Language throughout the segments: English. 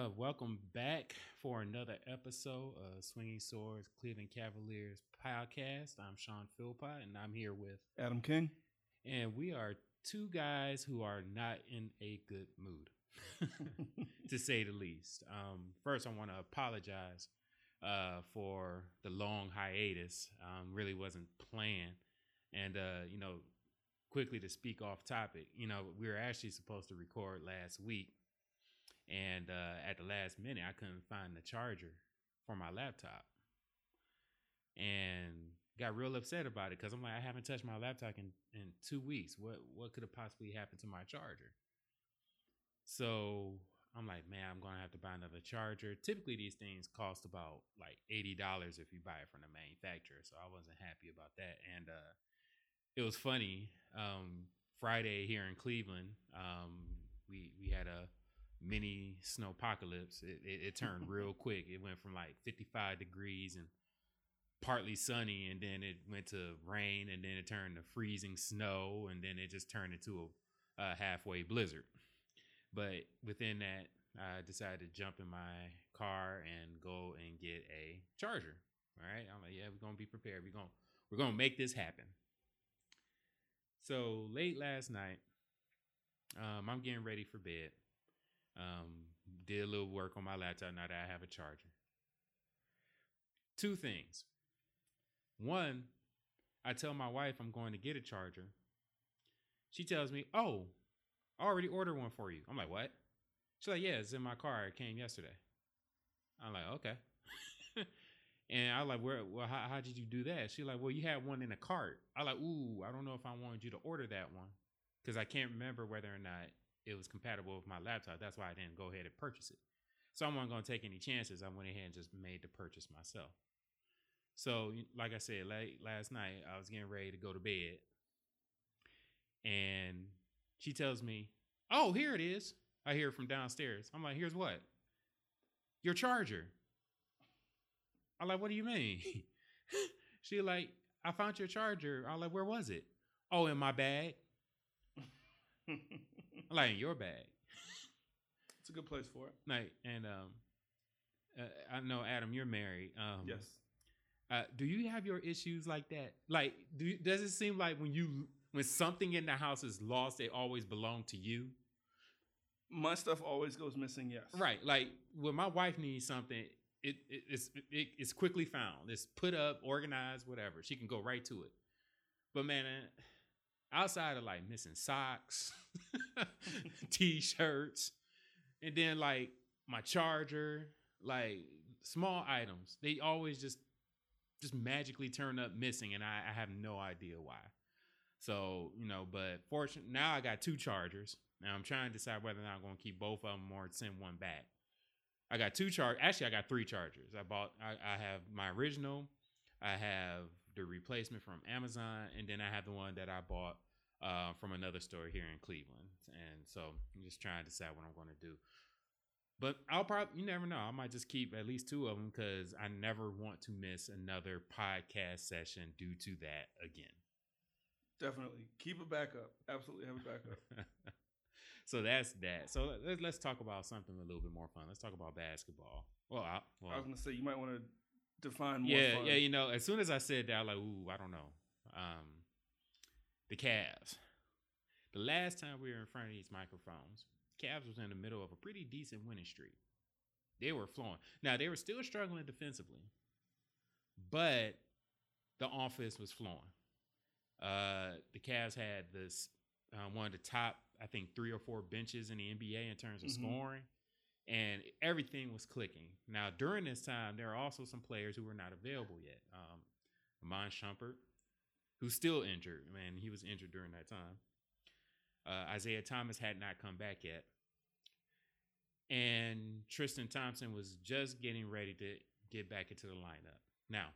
Uh, welcome back for another episode of Swinging Swords Cleveland Cavaliers podcast. I'm Shawn Philpot, and I'm here with Adam King. and we are two guys who are not in a good mood, to say the least. Um, first, I want to apologize uh, for the long hiatus. Um, really wasn't planned, and uh, you know, quickly to speak off topic. You know, we were actually supposed to record last week, and uh, at the last minute, I couldn't find the charger for my laptop, and got real upset about it because I'm like, I haven't touched my laptop in, in two weeks. What what could have possibly happened to my charger? So I'm like, man, I'm gonna have to buy another charger. Typically, these things cost about like eighty dollars if you buy it from the manufacturer. So I wasn't happy about that. And uh, it was funny. Um, Friday here in Cleveland, um, we we had a mini snow apocalypse. It, it, it turned real quick. It went from like 55 degrees and partly sunny, and then it went to rain, and then it turned to freezing snow, and then it just turned into a, a halfway blizzard. But within that, I decided to jump in my car and go and get a charger. All right, I'm like, yeah, we're gonna be prepared. We're gonna we're gonna make this happen. So late last night, um, I'm getting ready for bed. Um, did a little work on my laptop now that I have a charger. Two things. One, I tell my wife I'm going to get a charger. She tells me, "Oh, I already ordered one for you." I'm like, "What?" She's like, "Yeah, it's in my car. It came yesterday." I'm like, "Okay." and I like, "Where? Well, how, how did you do that?" She's like, "Well, you had one in a cart." I like, "Ooh, I don't know if I wanted you to order that one because I can't remember whether or not it was compatible with my laptop. That's why I didn't go ahead and purchase it. So I wasn't going to take any chances. I went ahead and just made the purchase myself. So, like I said, late last night, I was getting ready to go to bed, and she tells me, "Oh, here it is." I hear it from downstairs. I'm like, "Here's what? Your charger." I'm like, "What do you mean?" she like, "I found your charger." I'm like, "Where was it?" "Oh, in my bag." Like, "In your bag." It's a good place for it. Like, and um, uh, I know Adam, you're married. Um, yes. Uh, do you have your issues like that? Like, do you, does it seem like when you when something in the house is lost, it always belonged to you? My stuff always goes missing, yes. Right. Like when my wife needs something, it, it it's it, it's quickly found. It's put up, organized, whatever. She can go right to it. But man, outside of like missing socks, t-shirts, and then like my charger, like small items, they always just just magically turn up missing, and I, I have no idea why. So you know, but fortunately now I got two chargers. Now I'm trying to decide whether or not I'm going to keep both of them or send one back. I got two charge. Actually, I got three chargers. I bought. I, I have my original. I have the replacement from Amazon, and then I have the one that I bought uh, from another store here in Cleveland. And so I'm just trying to decide what I'm going to do. But I'll probably, you never know. I might just keep at least two of them because I never want to miss another podcast session due to that again. Definitely. Keep a backup. Absolutely have a backup. so that's that. So let's let's talk about something a little bit more fun. Let's talk about basketball. Well, I, well, I was going to say, you might want to define more yeah, fun. yeah. You know, as soon as I said that, I was like, ooh, I don't know. Um, the Cavs. The last time we were in front of these microphones, Cavs was in the middle of a pretty decent winning streak. They were flowing. Now they were still struggling defensively, but the offense was flowing. Uh, the Cavs had this uh, one of the top, I think, three or four benches in the NBA in terms of Mhm. scoring, and everything was clicking. Now during this time, there are also some players who were not available yet. Um, Iman Shumpert, who's still injured. Man, he was injured during that time. Uh, Isaiah Thomas had not come back yet. And Tristan Thompson was just getting ready to get back into the lineup. Now,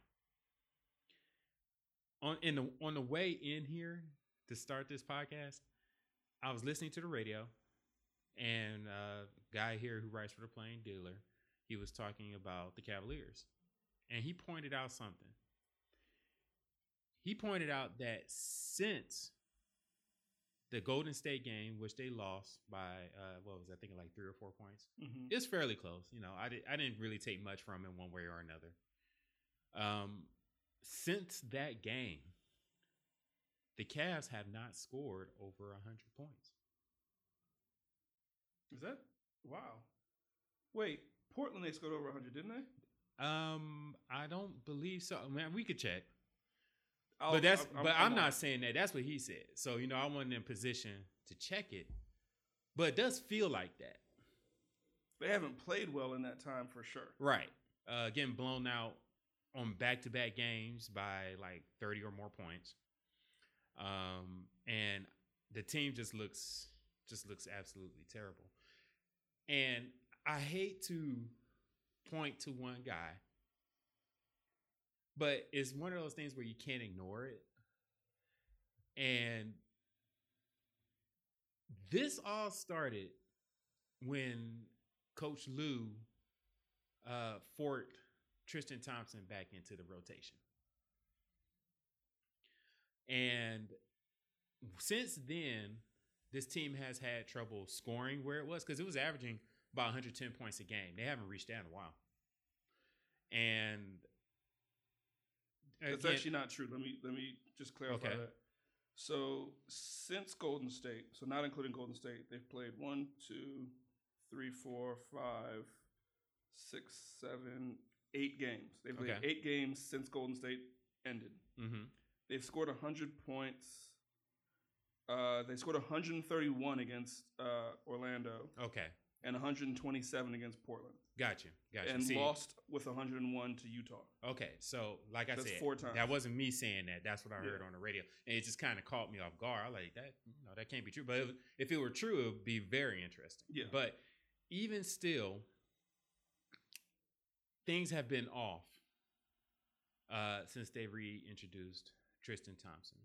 on in the on the way in here to start this podcast, I was listening to the radio, and a guy here who writes for the Plain Dealer, he was talking about the Cavaliers, and he pointed out something. He pointed out that since the Golden State game, which they lost by uh, what was I thinking like three or four points. Mhm. It's fairly close. You know, I did I didn't really take much from it one way or another. Um, since that game, the Cavs have not scored over hundred points. Is that wow? Wait, Portland they scored over 100, didn't they? Um, I don't believe so. Man, we could check. I'll- but that's I'm- but I'm, not saying that. That's what he said. So you know, I wasn't in position to check it, but it does feel like that. They haven't played well in that time for sure. Right. Uh, getting blown out on back to back games by like 30 or more points. Um, and the team just looks just looks absolutely terrible. And I hate to point to one guy, but it's one of those things where you can't ignore it. And this all started when Coach Lue uh, forked Tristan Thompson back into the rotation. And since then, this team has had trouble scoring where it was because it was averaging about 110 points a game. They haven't reached that in a while. And That's again- actually not true. Let me let me just clarify Okay. that. So since Golden State, so not including Golden State, they've played one, two, three, four, five, six, seven, eight games. They've played Okay. eight games since Golden State ended. Mhm. They've scored 100 points. Uh, they scored 131 against uh, Orlando okay, and 127 against Portland, got you, got you. and See, lost with 101 to Utah. Okay, so like I That's said, four times. that wasn't me saying that. That's what I heard Yeah. on the radio, and it just kind of caught me off guard. I like that, no, that can't be true. But if, if it were true, it would be very interesting. Yeah. But even still, things have been off uh, since they reintroduced Tristan Thompson,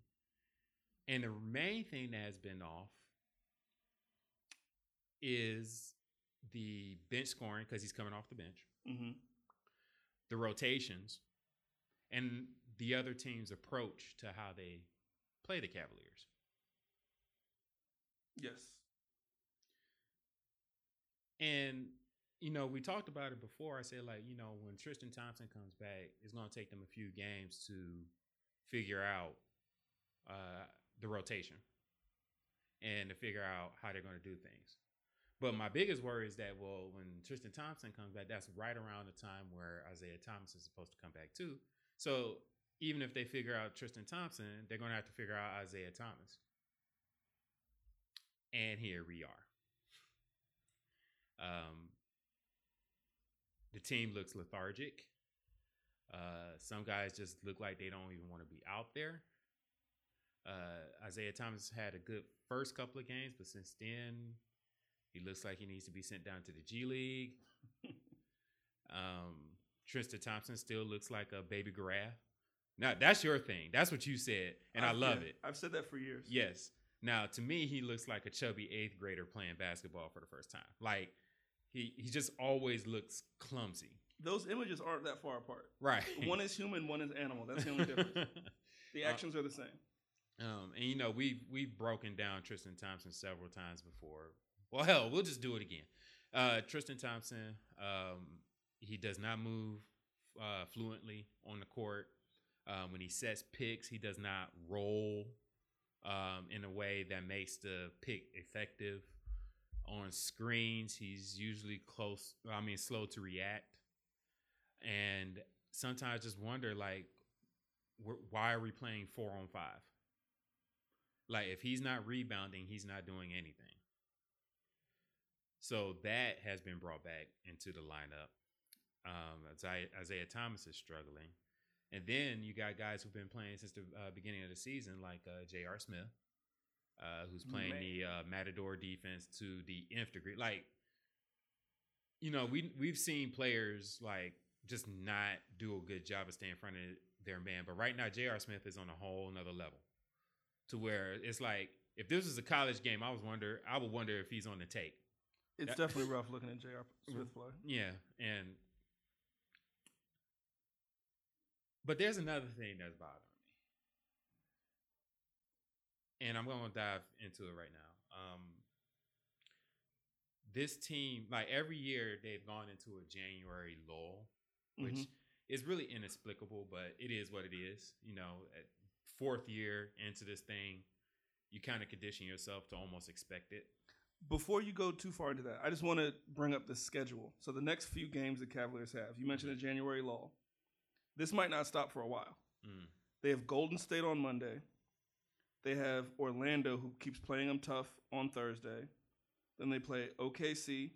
and the main thing that has been off is the bench scoring because he's coming off the bench hmm the rotations and the other team's approach to how they play the Cavaliers. Yes. And you know, we talked about it before. I said like, you know, when Tristan Thompson comes back, it's going to take them a few games to figure out uh, the rotation and to figure out how they're going to do things. But my biggest worry is that well, when Tristan Thompson comes back, that's right around the time where Isaiah Thomas is supposed to come back too. So even if they figure out Tristan Thompson, they're going to have to figure out Isaiah Thomas. And here we are. Um, the team looks lethargic. Uh, some guys just look like they don't even want to be out there. Uh, Isaiah Thomas had a good first couple of games, but since then, he looks like he needs to be sent down to the G League. um, Tristan Thompson still looks like a baby giraffe. Now that's your thing. That's what you said, and i I've- love yeah, it. I've said that for years. Yes. Now, to me, he looks like a chubby eighth grader playing basketball for the first time. Like he he just always looks clumsy. Those images aren't that far apart. Right. One is human, one is animal. That's the only difference. The Uh, actions are the same. Um, and you know we've we've broken down Tristan Thompson several times before. Well, hell, we'll just do it again. Uh, Tristan Thompson, um, he does not move uh, fluently on the court. Um, when he sets picks, he does not roll um, in a way that makes the pick effective. On screens, he's usually close. I mean, slow to react, and sometimes just wonder like, wh- why are we playing four on five? Like, if he's not rebounding, he's not doing anything. So that has been brought back into the lineup. Um, Isaiah, Thomas is struggling. And then you got guys who've been playing since the uh, beginning of the season, like uh, J.R. Smith, uh, who's playing Man. the uh, Matador defense to the nth degree. Like, you know, we we've seen players like just not do a good job of staying in front of their man. But right now, J.R. Smith is on a whole another level, to where it's like if this was a college game, I was wonder I would wonder if he's on the tape. It's that- definitely rough looking at J.R. Smith play. Yeah, and but there's another thing that's bothering me. and I'm going to dive into it right now. Um, this team, like every year, they've gone into a January lull, which Mhm. is really inexplicable, but it is what it is. You know, fourth year into this thing, you kind of condition yourself to almost expect it. Before you go too far into that, I just want to bring up the schedule. So the next few games the Cavaliers have, you mentioned a January lull. This might not stop for a while. Mm. They have Golden State on Monday. They have Orlando, who keeps playing them tough on Thursday. Then they play OKC.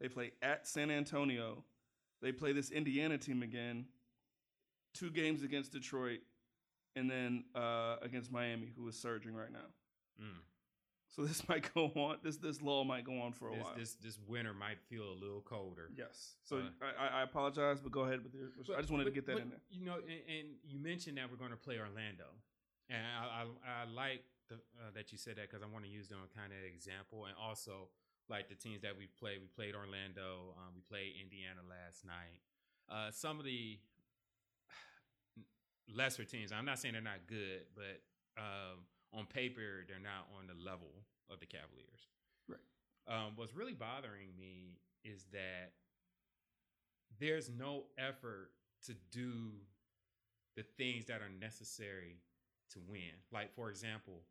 They play at San Antonio. They play this Indiana team again. Two games against Detroit, and then uh, against Miami, who is surging right now. Mm. So this might go on. This this lull might go on for a This, while. this this winter might feel a little colder. yes. So Uh, I, I- apologize, but go ahead with your. I just wanted to get that but, in there. You know, and, and you mentioned that we're going to play Orlando, and I I, I like the, uh, that you said that because I want to use them kind of example, and also like the teams that we've played. We played Orlando. Um, we played Indiana last night. Uh, some of the lesser teams. I'm not saying they're not good, but um, on paper they're not on the level of the Cavaliers. Right. Um, what's really bothering me is that there's no effort to do the things that are necessary to win. Like, for example,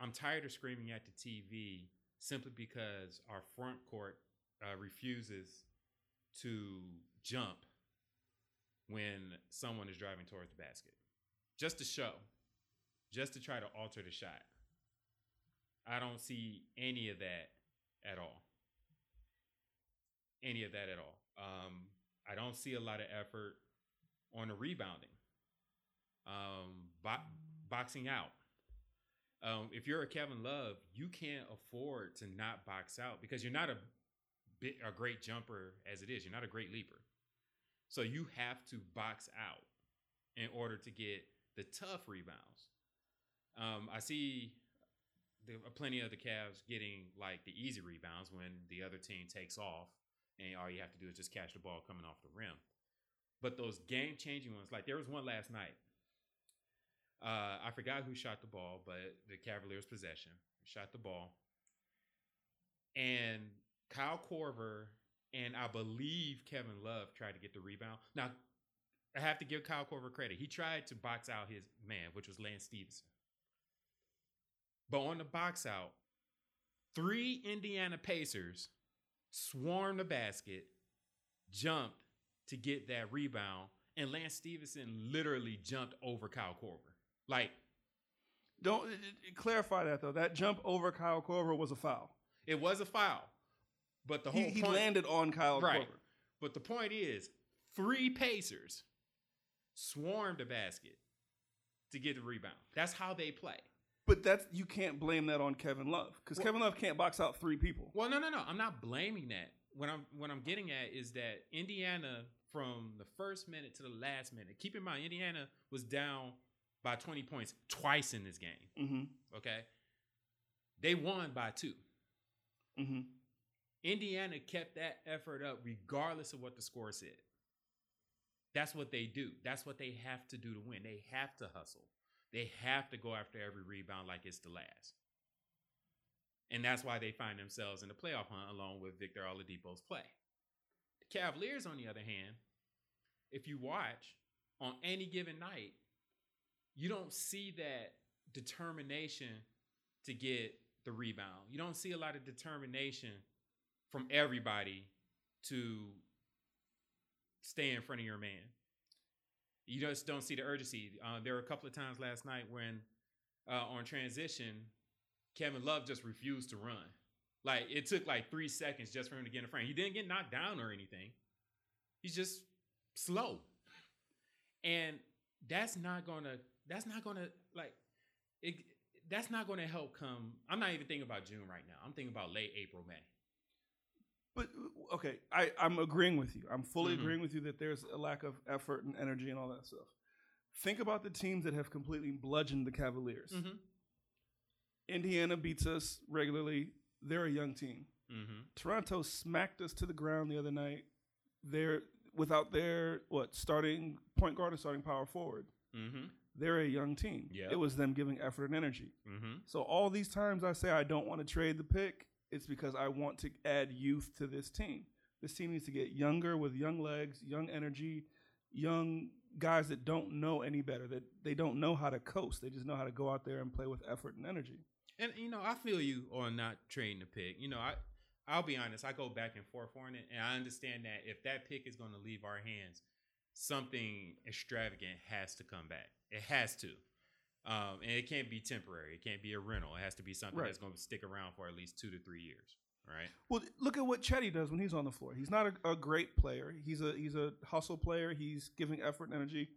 I'm tired of screaming at the TV simply because our front court uh, refuses to jump when someone is driving towards the basket. Just to show, just to try to alter the shot. I don't see any of that at all. Any of that at all. Um, I don't see a lot of effort on the rebounding, um, bo- boxing out. Um, if you're a Kevin Love, you can't afford to not box out because you're not a bit a great jumper as it is. You're not a great leaper, so you have to box out in order to get the tough rebounds. Um, I see the, plenty of the Cavs getting like the easy rebounds when the other team takes off, and all you have to do is just catch the ball coming off the rim. But those game changing ones, like there was one last night. Uh, I forgot who shot the ball, but the Cavaliers' possession shot the ball, and Kyle Korver and I believe Kevin Love tried to get the rebound. Now, I have to give Kyle Korver credit. He tried to box out his man, which was Lance Stephenson. But on the box out, three Indiana Pacers swarmed the basket, jumped to get that rebound, and Lance Stephenson literally jumped over Kyle Korver. Like, Don't it, it- clarify that though. That jump over Kyle Korver was a foul. it was a foul. But the whole He, he point, landed on Kyle Right. Korver. But the point is, three Pacers swarmed the basket to get the rebound. That's how they play. But that's you can't blame that on Kevin Love because Well- Kevin Love can't box out three people. Well, no, no, no. I'm not blaming that. What I'm what I'm getting at is that Indiana, from the first minute to the last minute, keep in mind Indiana was down by 20 points twice in this game. Mm-hmm. Okay, they won by two. Mm-hmm. Indiana kept that effort up regardless of what the score said. That's what they do. That's what they have to do to win. They have to hustle. They have to go after every rebound like it's the last. And that's why they find themselves in the playoff hunt along with Victor Oladipo's play. The Cavaliers, on the other hand, if you watch on any given night, you don't see that determination to get the rebound. You don't see a lot of determination from everybody to stay in front of your man. You just don't see the urgency. Uh, there were a couple of times last night when uh, on transition, Kevin Love just refused to run. Like it took like three seconds just for him to get in frame. He didn't get knocked down or anything. He's just slow, and that's not gonna. That's not gonna like. It, that's not gonna help come. I'm not even thinking about June right now. I'm thinking about late April, May. But okay, I, I'm agreeing with you. I'm fully Mhm. agreeing with you that there's a lack of effort and energy and all that stuff. Think about the teams that have completely bludgeoned the Cavaliers. Mm-hmm. Indiana beats us regularly. They're a young team. Mm-hmm. Toronto smacked us to the ground the other night. They're without their what starting point guard and starting power forward. Mm-hmm. they're a young team. Yep. It was them giving effort and energy. Mm-hmm. So all these times I say I don't want to trade the pick, it's because I want to add youth to this team. This team needs to get younger with young legs, young energy, young guys that don't know any better, that they don't know how to coast. They just know how to go out there and play with effort and energy. And you know, I feel you on not trading the pick. You know, I I'll be honest, I go back and forth on it, and I understand that if that pick is going to leave our hands, something extravagant has to come back. It has to. Um, and it can't be temporary. It can't be a rental. It has to be something Right. that's going to stick around for at least two to three years. Right. Well, look at what Cedi does when he's on the floor. He's not a, a great player. He's a he's a hustle player. He's giving effort and energy.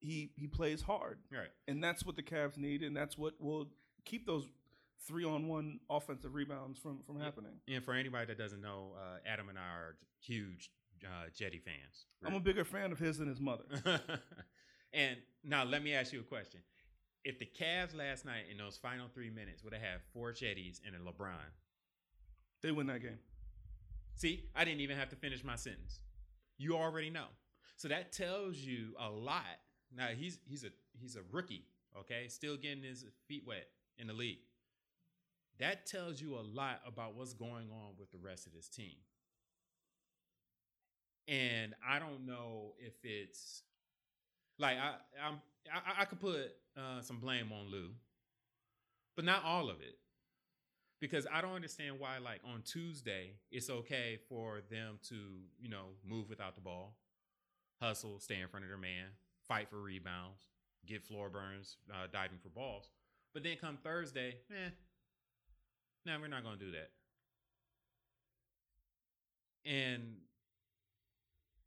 He he plays hard, Right. and that's what the Cavs need, and that's what will keep those three on one offensive rebounds from from happening. And for anybody that doesn't know, uh, Adam and I are huge uh, Cedi fans. I'm a bigger fan of his than his mother. and now let me ask you a question. If the Cavs last night in those final three minutes would have had four Cedis and a LeBron, They win that game. see, I didn't even have to finish my sentence. You already know. So that tells you a lot. Now he's he's a he's a rookie, okay, still getting his feet wet in the league. That tells you a lot about what's going on with the rest of this team. And I don't know if it's like I I'm I, I could put uh, some blame on Lue, but not all of it, because I don't understand why like on Tuesday it's okay for them to you know move without the ball, hustle, stay in front of their man, fight for rebounds, get floor burns, uh, diving for balls, but then come Thursday, eh, no, we're not gonna do that. And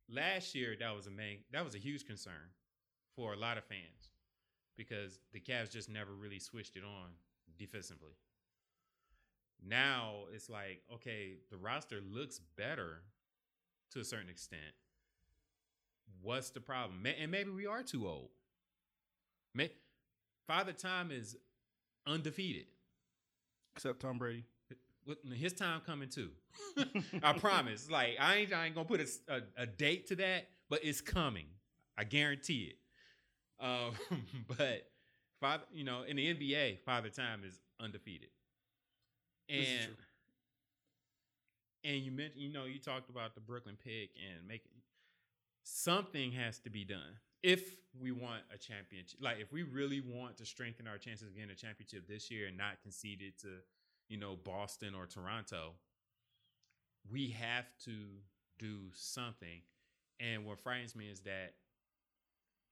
last year that was a main that was a huge concern for a lot of fans because the Cavs just never really switched it on defensively. Now it's like, okay, the roster looks better to a certain extent. What's the problem? And maybe we are too old. May- Father Time is undefeated. Except Tom Brady. His time coming too. I promise. Like I ain't, I ain't gonna put a date to that, but it's coming. I guarantee it. Um, but father, you know, in the NBA, Father Time is undefeated. And true. and you mentioned, you know, you talked about the Brooklyn pick and making something has to be done if we want a championship. Like if we really want to strengthen our chances of getting a championship this year and not concede it to, you know, Boston or Toronto, we have to do something. And what frightens me is that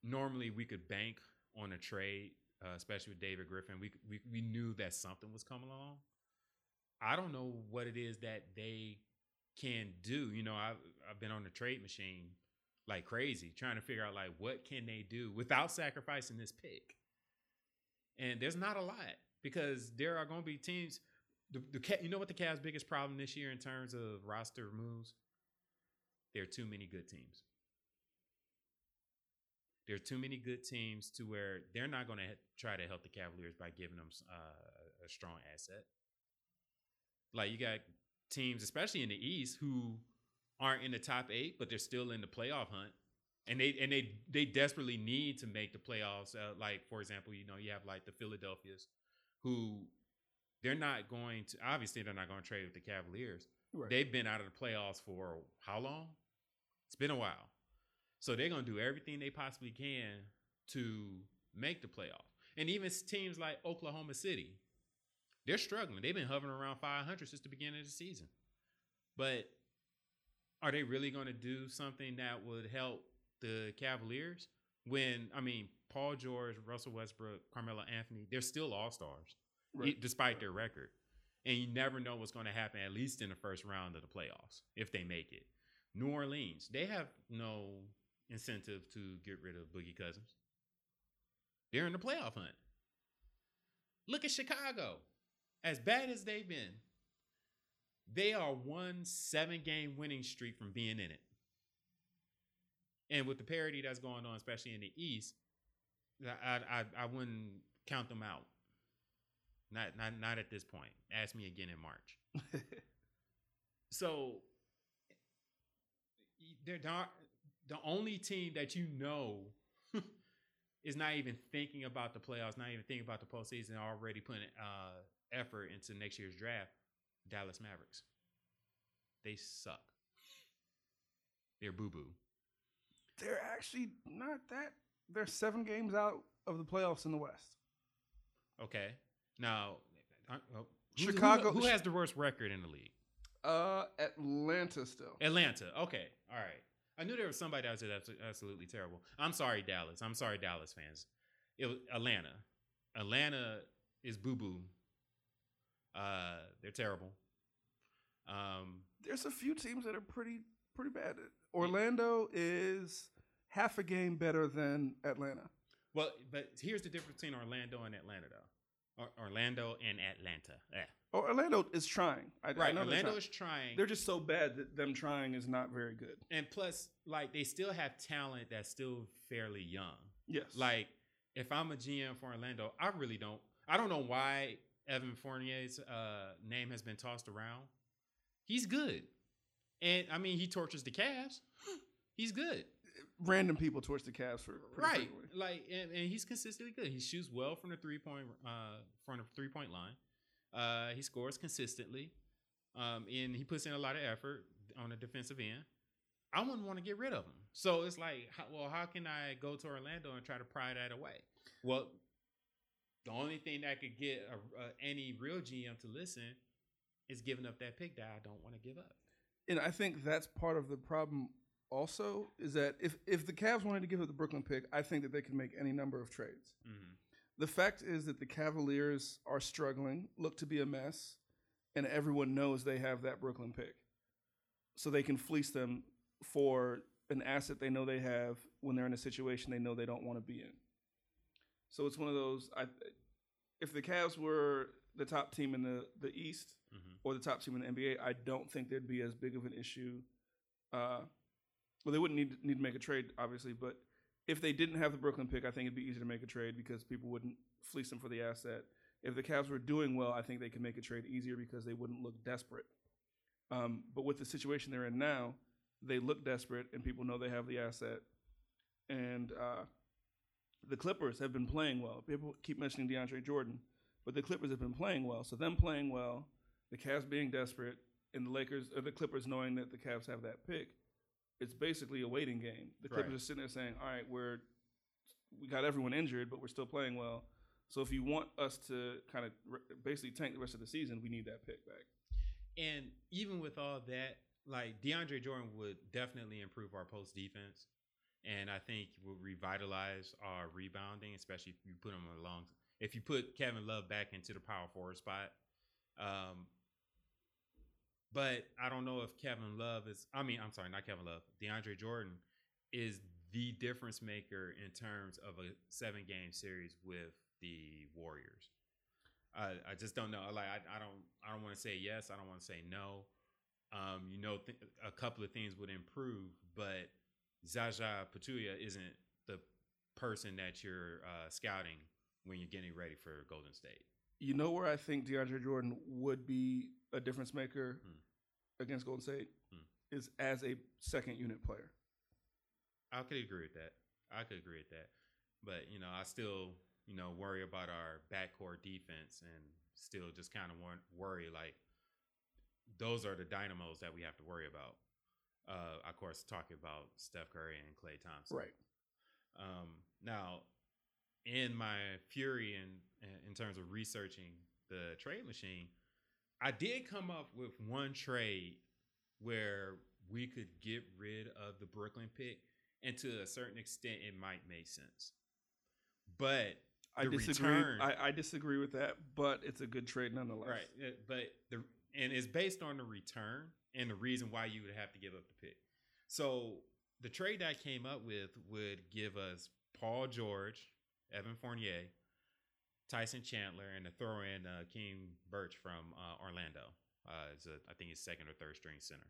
normally we could bank on a trade, uh, especially with David Griffin. We, we we knew that something was coming along. I don't know what it is that they can do. You know, I've I've been on the trade machine like crazy, trying to figure out like what can they do without sacrificing this pick. And there's not a lot because there are going to be teams. The, the you know what the Cavs' biggest problem this year in terms of roster moves? There are too many good teams. There are too many good teams to where they're not going to try to help the Cavaliers by giving them uh, a strong asset. Like you got teams, especially in the East, who aren't in the top eight, but they're still in the playoff hunt, and they and they they desperately need to make the playoffs. Uh, like for example, you know you have like the Philadelphia's, who they're not going to obviously they're not going to trade with the Cavaliers. Right. They've been out of the playoffs for how long? It's been a while. So they're going to do everything they possibly can to make the playoff. And even teams like Oklahoma City, they're struggling. They've been hovering around 500 since the beginning of the season. But are they really going to do something that would help the Cavaliers when, I mean, Paul George, Russell Westbrook, Carmelo Anthony, they're still all stars Right. despite their record. And you never know what's going to happen, at least in the first round of the playoffs, if they make it. New Orleans, they have no incentive to get rid of Boogie Cousins. They're in the playoff hunt. Look at Chicago. As bad as they've been, they are one seven game winning streak from being in it. And with the parity that's going on, especially in the East, I, I, I wouldn't count them out. Not, not, not at this point. Ask me again in March. So they're not the only team that you know is not even thinking about the playoffs, not even thinking about the postseason, already putting uh, effort into next year's draft. Dallas Mavericks. They suck. They're boo boo. They're actually not that. They're seven games out of the playoffs in the West. Okay. Now, uh, Chicago- Who, who has the worst record in the league? Uh, Atlanta still. Atlanta. Okay. All right. I knew there was somebody that was abso- absolutely terrible. I'm sorry, Dallas. I'm sorry, Dallas fans. It was Atlanta. Atlanta is boo boo. Uh, they're terrible. Um, There's a few teams that are pretty pretty bad. Orlando is half a game better than Atlanta. well, but here's the difference between Orlando and Atlanta, though. Or, Orlando and Atlanta. Yeah. Oh, Orlando is trying. I, I Right. know they're Orlando trying. is trying. They're just so bad that them trying is not very good. and plus, like, they still have talent that's still fairly young. Yes. Like, if I'm a GM for Orlando, I really don't. I don't know why Evan Fournier's uh, name has been tossed around. He's good, and I mean, he tortures the Cavs. He's good, random people towards the Cavs for right? frequently. Like, and, and he's consistently good. He shoots well from the three point uh, front of three point line. Uh, he scores consistently, um, and he puts in a lot of effort on the defensive end. I wouldn't want to get rid of him. So it's like, how, well, how can I go to Orlando and try to pry that away? Well, the only thing that could get a, a, any real GM to listen is giving up that pick that I don't want to give up. And I think that's part of the problem. Also, is that if if the Cavs wanted to give up the Brooklyn pick, I think that they could make any number of trades. Mm-hmm. The fact is that the Cavaliers are struggling, look to be a mess, and everyone knows they have that Brooklyn pick. So they can fleece them for an asset they know they have when they're in a situation they know they don't want to be in. So it's one of those I if the Cavs were the top team in the, the East Mm-hmm. or the top team in the NBA, I don't think there'd be as big of an issue. Uh, well, they wouldn't need need to make a trade, obviously, but if they didn't have the Brooklyn pick, I think it'd be easy to make a trade because people wouldn't fleece them for the asset. If the Cavs were doing well, I think they could make a trade easier because they wouldn't look desperate. Um, but with the situation they're in now, they look desperate, and people know they have the asset. And uh, the Clippers have been playing well. People keep mentioning DeAndre Jordan, but the Clippers have been playing well. So them playing well, the Cavs being desperate, and the Lakers or the Clippers knowing that the Cavs have that pick, it's basically a waiting game. The Clippers Right. are sitting there saying, "All right, we're we got everyone injured, but we're still playing well. So if you want us to kind of re- basically tank the rest of the season, we need that pick back." And even with all that, like DeAndre Jordan would definitely improve our post defense. And I think will revitalize our rebounding, especially if you put him along. If you put Kevin Love back into the power forward spot. Um, but I don't know if Kevin Love is, I mean, I'm sorry, not Kevin Love. DeAndre Jordan is the difference maker in terms of a seven game series with the Warriors. I, I just don't know. Like I, I don't I don't want to say yes. I don't want to say no. Um, you know, th- a couple of things would improve, but Zaza Pachulia isn't the person that you're uh, scouting when you're getting ready for Golden State. You know where I think DeAndre Jordan would be a difference maker Hmm. against Golden State Hmm. is as a second unit player. I could agree with that. I could agree with that. But, you know, I still, you know, worry about our backcourt defense and still just kind of worry like those are the dynamos that we have to worry about. Uh, of course, talking about Steph Curry and Klay Thompson. Right. Um, now, in my fury in in terms of researching the trade machine, I did come up with one trade where we could get rid of the Brooklyn pick, and to a certain extent, it might make sense. But I the disagree. return- I, I disagree with that, but it's a good trade nonetheless. Right. But the and it's based on the return and the reason why you would have to give up the pick. So the trade that I came up with would give us Paul George, Evan Fournier, Tyson Chandler, and to throw in uh, Khem Birch from uh, Orlando. Uh, a, I think he's second or third string center.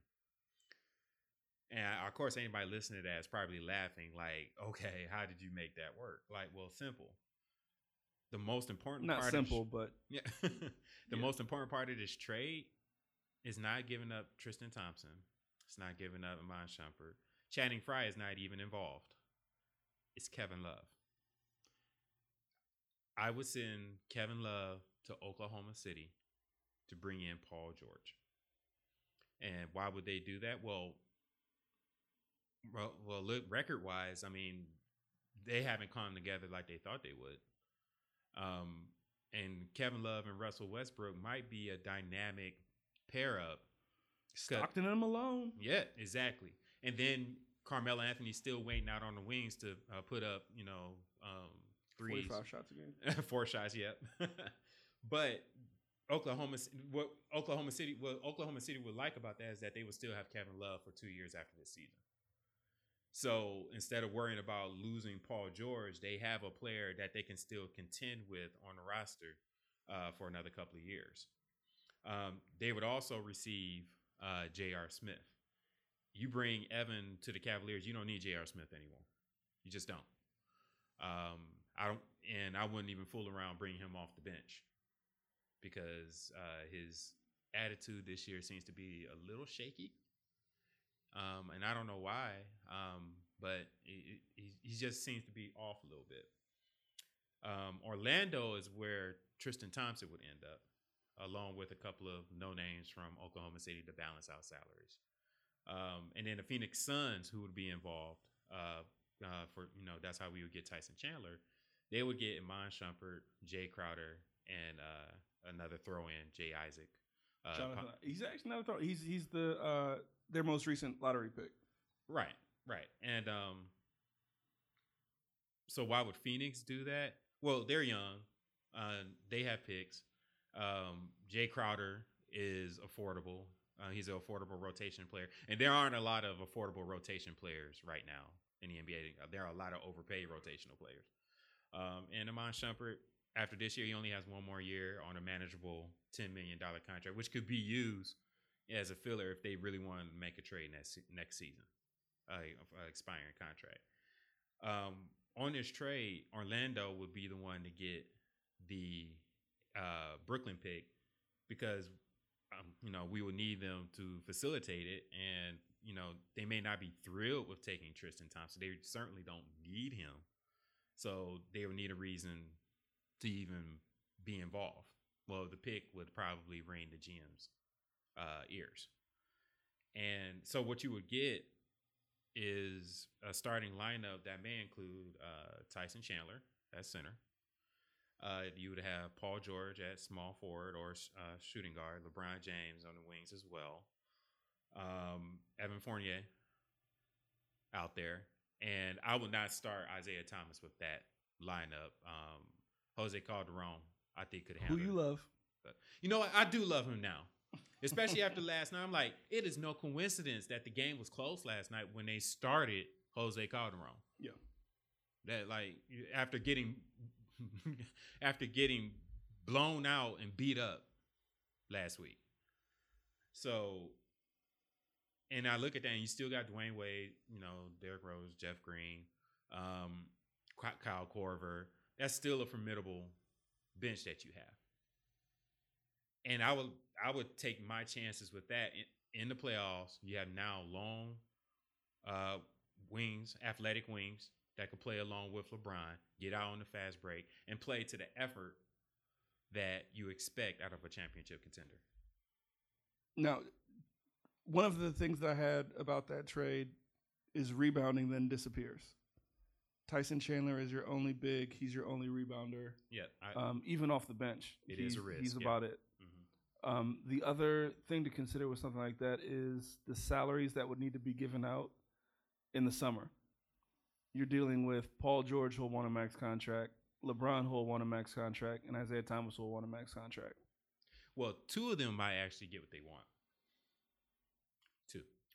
And of course, anybody listening to that is probably laughing, like, "Okay, how did you make that work?" Like, well, simple. The most important Not part of- simple, but yeah. the Yeah. most important part of this trade is not giving up Tristan Thompson. It's not giving up Iman Shumpert. Channing Frye is not even involved. It's Kevin Love. I would send Kevin Love to Oklahoma City to bring in Paul George. And why would they do that? Well, well, well look record wise, I mean, they haven't come together like they thought they would. Um, and Kevin Love and Russell Westbrook might be a dynamic pair up. Stockton and Malone. Yeah, exactly. And then Carmelo Anthony's still waiting out on the wings to uh, put up, you know, um, threes, Forty-five shots a game. four shots. Yep. but Oklahoma, what Oklahoma City, what Oklahoma City would like about that is that they would still have Kevin Love for two years after this season. So instead of worrying about losing Paul George, they have a player that they can still contend with on the roster uh, for another couple of years. Um, they would also receive uh, J.R. Smith. You bring Evan to the Cavaliers, you don't need J.R. Smith anymore. You just don't. Um, I don't, and I wouldn't even fool around bringing him off the bench because uh, his attitude this year seems to be a little shaky. Um, and I don't know why, um, but he, he just seems to be off a little bit. Um, Orlando is where Tristan Thompson would end up, along with a couple of no names from Oklahoma City to balance out salaries. Um, and then the Phoenix Suns, who would be involved uh, uh, for, you know, that's how we would get Tyson Chandler. They would get Iman Shumpert, Jae Crowder, and uh, another throw in, Jay Isaac. Uh, Jonathan, he's actually not a throw. He's he's the uh, their most recent lottery pick. Right, right. And um so why would Phoenix do that? Well, they're young. Uh, they have picks. Um, Jae Crowder is affordable. Uh, he's an affordable rotation player, and there aren't a lot of affordable rotation players right now in the NBA. There are a lot of overpaid rotational players. Um, and Iman Shumpert, after this year, he only has one more year on a manageable ten million dollar contract, which could be used as a filler if they really want to make a trade next next season, uh, uh, expiring contract. Um, on this trade, Orlando would be the one to get the uh, Brooklyn pick because um, you know we would need them to facilitate it, and you know they may not be thrilled with taking Tristan Thompson. They certainly don't need him, so they would need a reason to even be involved. Well, the pick would probably ring the GM's uh, ears. And so what you would get is a starting lineup that may include uh, Tyson Chandler at center. Uh, you would have Paul George at small forward or uh, shooting guard, LeBron James on the wings as well, um, Evan Fournier out there, and I would not start Isaiah Thomas with that lineup. Um, Jose Calderon, I think could handle. Who you love? But, you know what? I do love him now especially after last night. I'm like, it is no coincidence that the game was close last night when they started Jose Calderon. Yeah, that like after getting after getting blown out and beat up last week. So, and I look at that, and you still got Dwyane Wade, you know, Derrick Rose, Jeff Green, um, Kyle Korver. That's still a formidable bench that you have and I would I would take my chances with that in, in the playoffs. You have now long uh, wings, athletic wings that could play along with LeBron, get out on the fast break, and play to the effort that you expect out of a championship contender. Now, one of the things that I had about that trade is rebounding then disappears. Tyson Chandler is your only big. He's your only rebounder. Yeah, I, um, even off the bench, it he's, is a risk. He's yeah. about it. Um, the other thing to consider with something like that is the salaries that would need to be given out in the summer. You're dealing with Paul George, who'll want a max contract, LeBron, who'll want a max contract, and Isaiah Thomas, who'll want a max contract. Well, two of them might actually get what they want.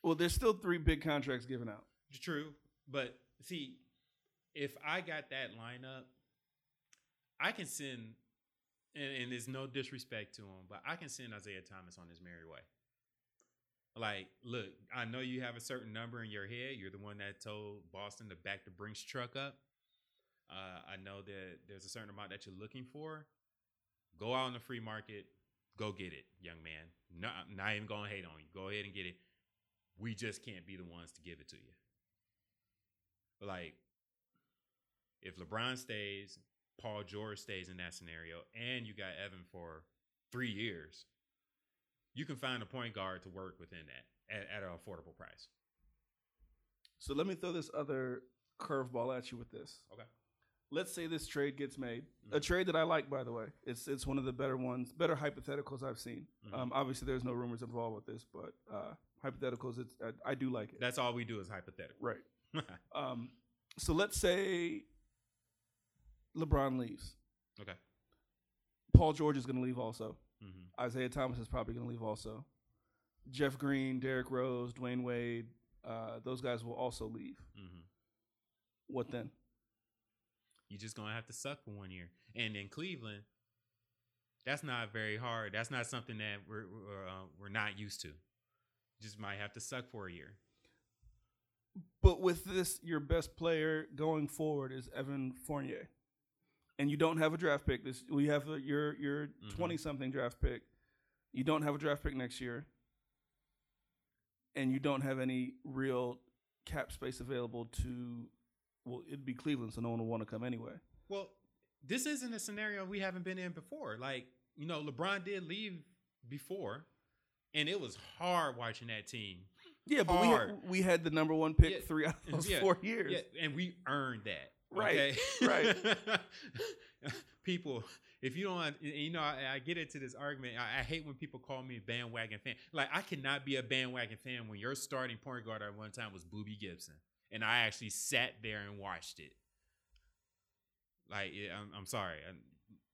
Well, there's still three big contracts given out. True, but see, if I got that lineup, I can send and, and there's no disrespect to him, but I can send Isaiah Thomas on his merry way. Like, look, I know you have a certain number in your head. You're the one that told Boston to back the Brinks truck up. Uh, I know that there's a certain amount that you're looking for. Go out on the free market, go get it, young man. Not, not even gonna hate on you. Go ahead and get it. We just can't be the ones to give it to you. Like, if LeBron stays Paul George stays in that scenario, and you got Evan for three years, you can find a point guard to work within that at, at an affordable price. So let me throw this other curveball at you with this. Okay. Let's say this trade gets made. A Mhm. trade that I like, by the way. It's it's one of the better ones, better hypotheticals I've seen. Mhm. Um, obviously, there's no rumors involved with this, but uh, hypotheticals, it's I, I do like it. That's all we do is hypothetical. right. Um, so let's say LeBron leaves. okay. Paul George is going to leave also. hmm Isaiah Thomas is probably going to leave also. Jeff Green, Derrick Rose, Dwyane Wade, uh, those guys will also leave. hmm What then? You're just gonna have to suck for one year. And in Cleveland, that's not very hard. That's not something that we're we're, uh, we're not used to. Just might have to suck for a year. But with this, your best player going forward is Evan Fournier, and you don't have a draft pick. This we have a, your your Mhm. twenty something draft pick. You don't have a draft pick next year, and you don't have any real cap space available to. Well, it'd be Cleveland, so no one will want to come anyway. Well, this isn't a scenario we haven't been in before. Like you know, LeBron did leave before, and it was hard watching that team. Yeah, but we had, we had the number one pick Yeah, three out of yeah, four years. Yeah, and we earned that. Right, okay? right. people, if you don't, you know, I, I get into this argument. I, I hate when people call me a bandwagon fan. Like, I cannot be a bandwagon fan when your starting point guard at one time was Boobie Gibson, and I actually sat there and watched it. Like, yeah, I'm, I'm sorry, i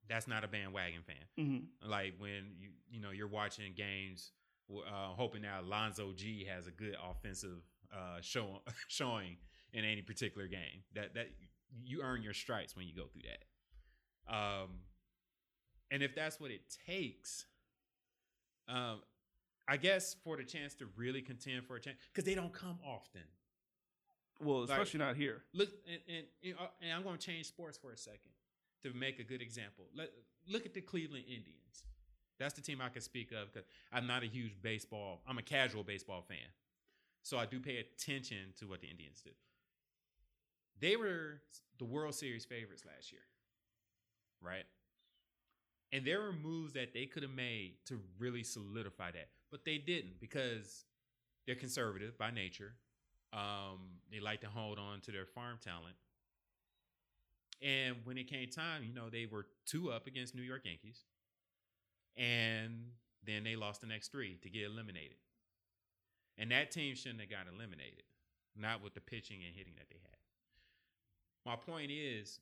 that's not a bandwagon fan hmm like when you you know you're watching games uh, hoping that Alonzo Gee has a good offensive uh, show showing in any particular game that that you earn your stripes when you go through that um and if that's what it takes um I guess for the chance to really contend for a chance because they don't come often Well, Like- especially not here. Look, and, and, and I'm going to change sports for a second to make a good example. Let, look at the Cleveland Indians. That's the team I can speak of because I'm not a huge baseball. I'm a casual baseball fan, so I do pay attention to what the Indians do. They were the World Series favorites last year, right? And there were moves that they could have made to really solidify that, but they didn't because they're conservative by nature. Um, they like to hold on to their farm talent. And when it came time, you know, they were two up against New York Yankees. And then they lost the next three to get eliminated. And that team shouldn't have got eliminated, not with the pitching and hitting that they had. My point is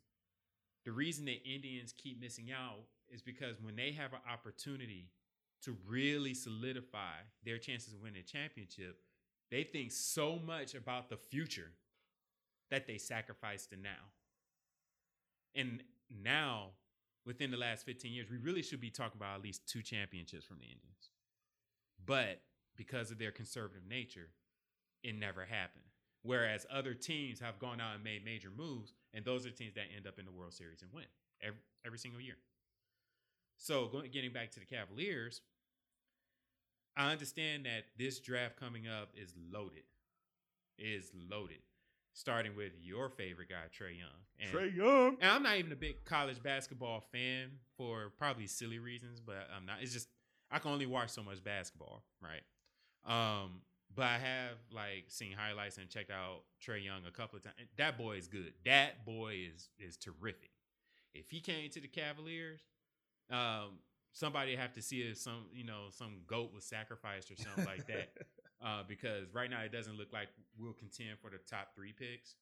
the reason the Indians keep missing out is because when they have an opportunity to really solidify their chances of winning a championship, they think so much about the future that they sacrifice the now. And now, within the last 15 years, we really should be talking about at least two championships from the Indians. But because of their conservative nature, it never happened. Whereas other teams have gone out and made major moves, and those are the teams that end up in the World Series and win every, every single year. So, going, getting back to the Cavaliers, I understand that this draft coming up is loaded. Is loaded. Starting with your favorite guy, Trae Young. And, Trae Young. and I'm not even a big college basketball fan for probably silly reasons, but I'm not. It's just I can only watch so much basketball, right? Um, but I have like seen highlights and checked out Trae Young a couple of times. That boy is good. That boy is is terrific. If he came to the Cavaliers, um, somebody have to see if some you know some goat was sacrificed or something like that. Uh, because right now it doesn't look like we'll contend for the top three picks.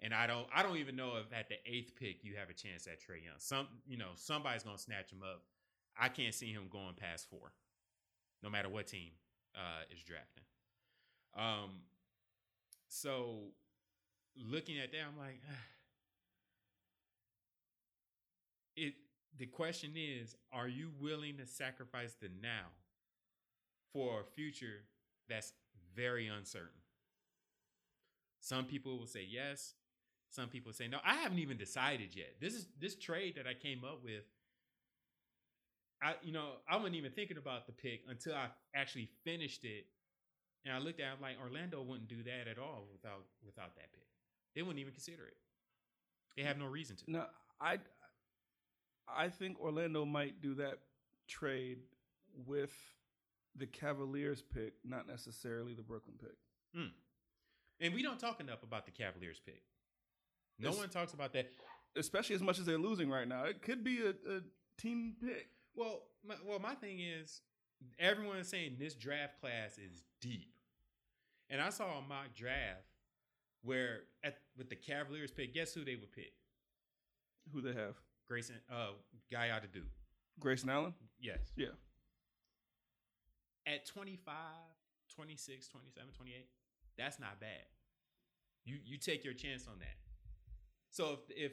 And I don't I don't even know if at the eighth pick you have a chance at Trae Young. Some you know, somebody's gonna snatch him up. I can't see him going past four, no matter what team uh, is drafting. Um so looking at that, I'm like, it the question is, are you willing to sacrifice the now for a future that's very uncertain? Some people will say yes. Some people say no. I haven't even decided yet. This is this trade that I came up with. I you know I wasn't even thinking about the pick until I actually finished it, and I looked at it like Orlando wouldn't do that at all without without that pick. They wouldn't even consider it. They have no reason to. No, I I think Orlando might do that trade with the Cavaliers pick, not necessarily the Brooklyn pick. Mm. And we don't talk enough about the Cavaliers pick. No It's- one talks about that. Especially as much as they're losing right now. It could be a, a team pick. Well, my, well, my thing is, everyone's saying this draft class is deep, and I saw a mock draft where at with the Cavaliers pick, guess who they would pick? Who they have? Grayson, uh, guy out of Duke. Grayson Allen? Yes. Yeah. At 25, 26, 27, 28, that's not bad. You you take your chance on that. So if if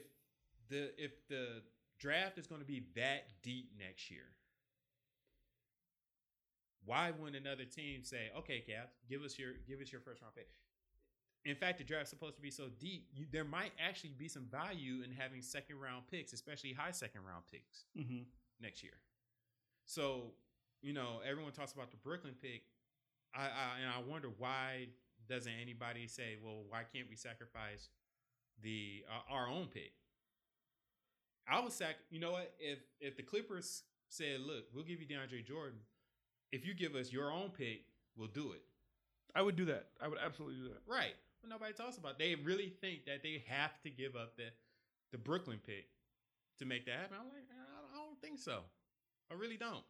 the if the draft is going to be that deep next year, why wouldn't another team say, "Okay, Cap, give us your give us your first round pick"? In fact, the draft's supposed to be so deep, you, there might actually be some value in having second round picks, especially high second round picks Mm-hmm. next year. So, you know, everyone talks about the Brooklyn pick. I, I and I wonder why doesn't anybody say, well, why can't we sacrifice the uh, our own pick? I would sac. You know what? If if the Clippers said, look, we'll give you DeAndre Jordan, if you give us your own pick, we'll do it. I would do that. I would absolutely do that. Right. But nobody talks about. It. They really think that they have to give up the the Brooklyn pick to make that happen. I'm like, I don't think so. I really don't.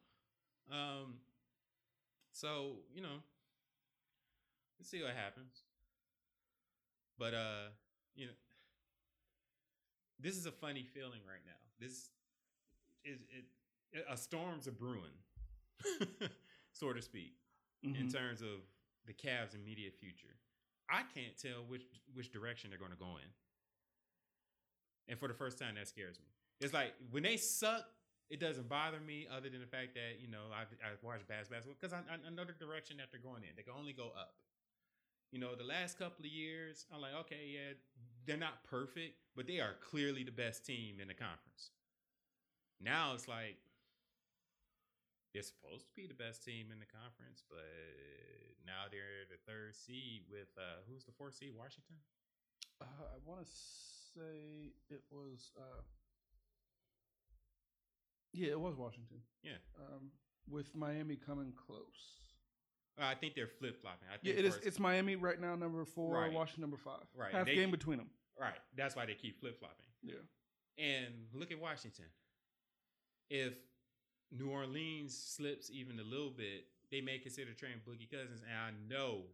Um. So you know, let's see what happens. But uh, you know, this is a funny feeling right now. This is it. A storm's a brewing, so to speak in Mhm. terms of the Cavs' immediate future. I can't tell which which direction they're going to go in. And for the first time, that scares me. It's like when they suck, it doesn't bother me, other than the fact that you know I I watch Bass basketball because I, I know the direction that they're going in. They can only go up. You know, the last couple of years, I'm like, okay, yeah, they're not perfect, but they are clearly the best team in the conference. Now it's like they're supposed to be the best team in the conference, but now they're the third seed with uh who's the fourth seed? Washington. Uh, I want to say it was. Uh, yeah, it was Washington. Yeah. Um, with Miami coming close. Uh, I think they're flip flopping. I Yeah, think it is. first- It's Miami right now, number four. Right. Washington, number five. Right, Half they- game between them. right. That's why they keep flip flopping. Yeah. And look at Washington. If New Orleans slips even a little bit, they may consider trading Boogie Cousins, and I know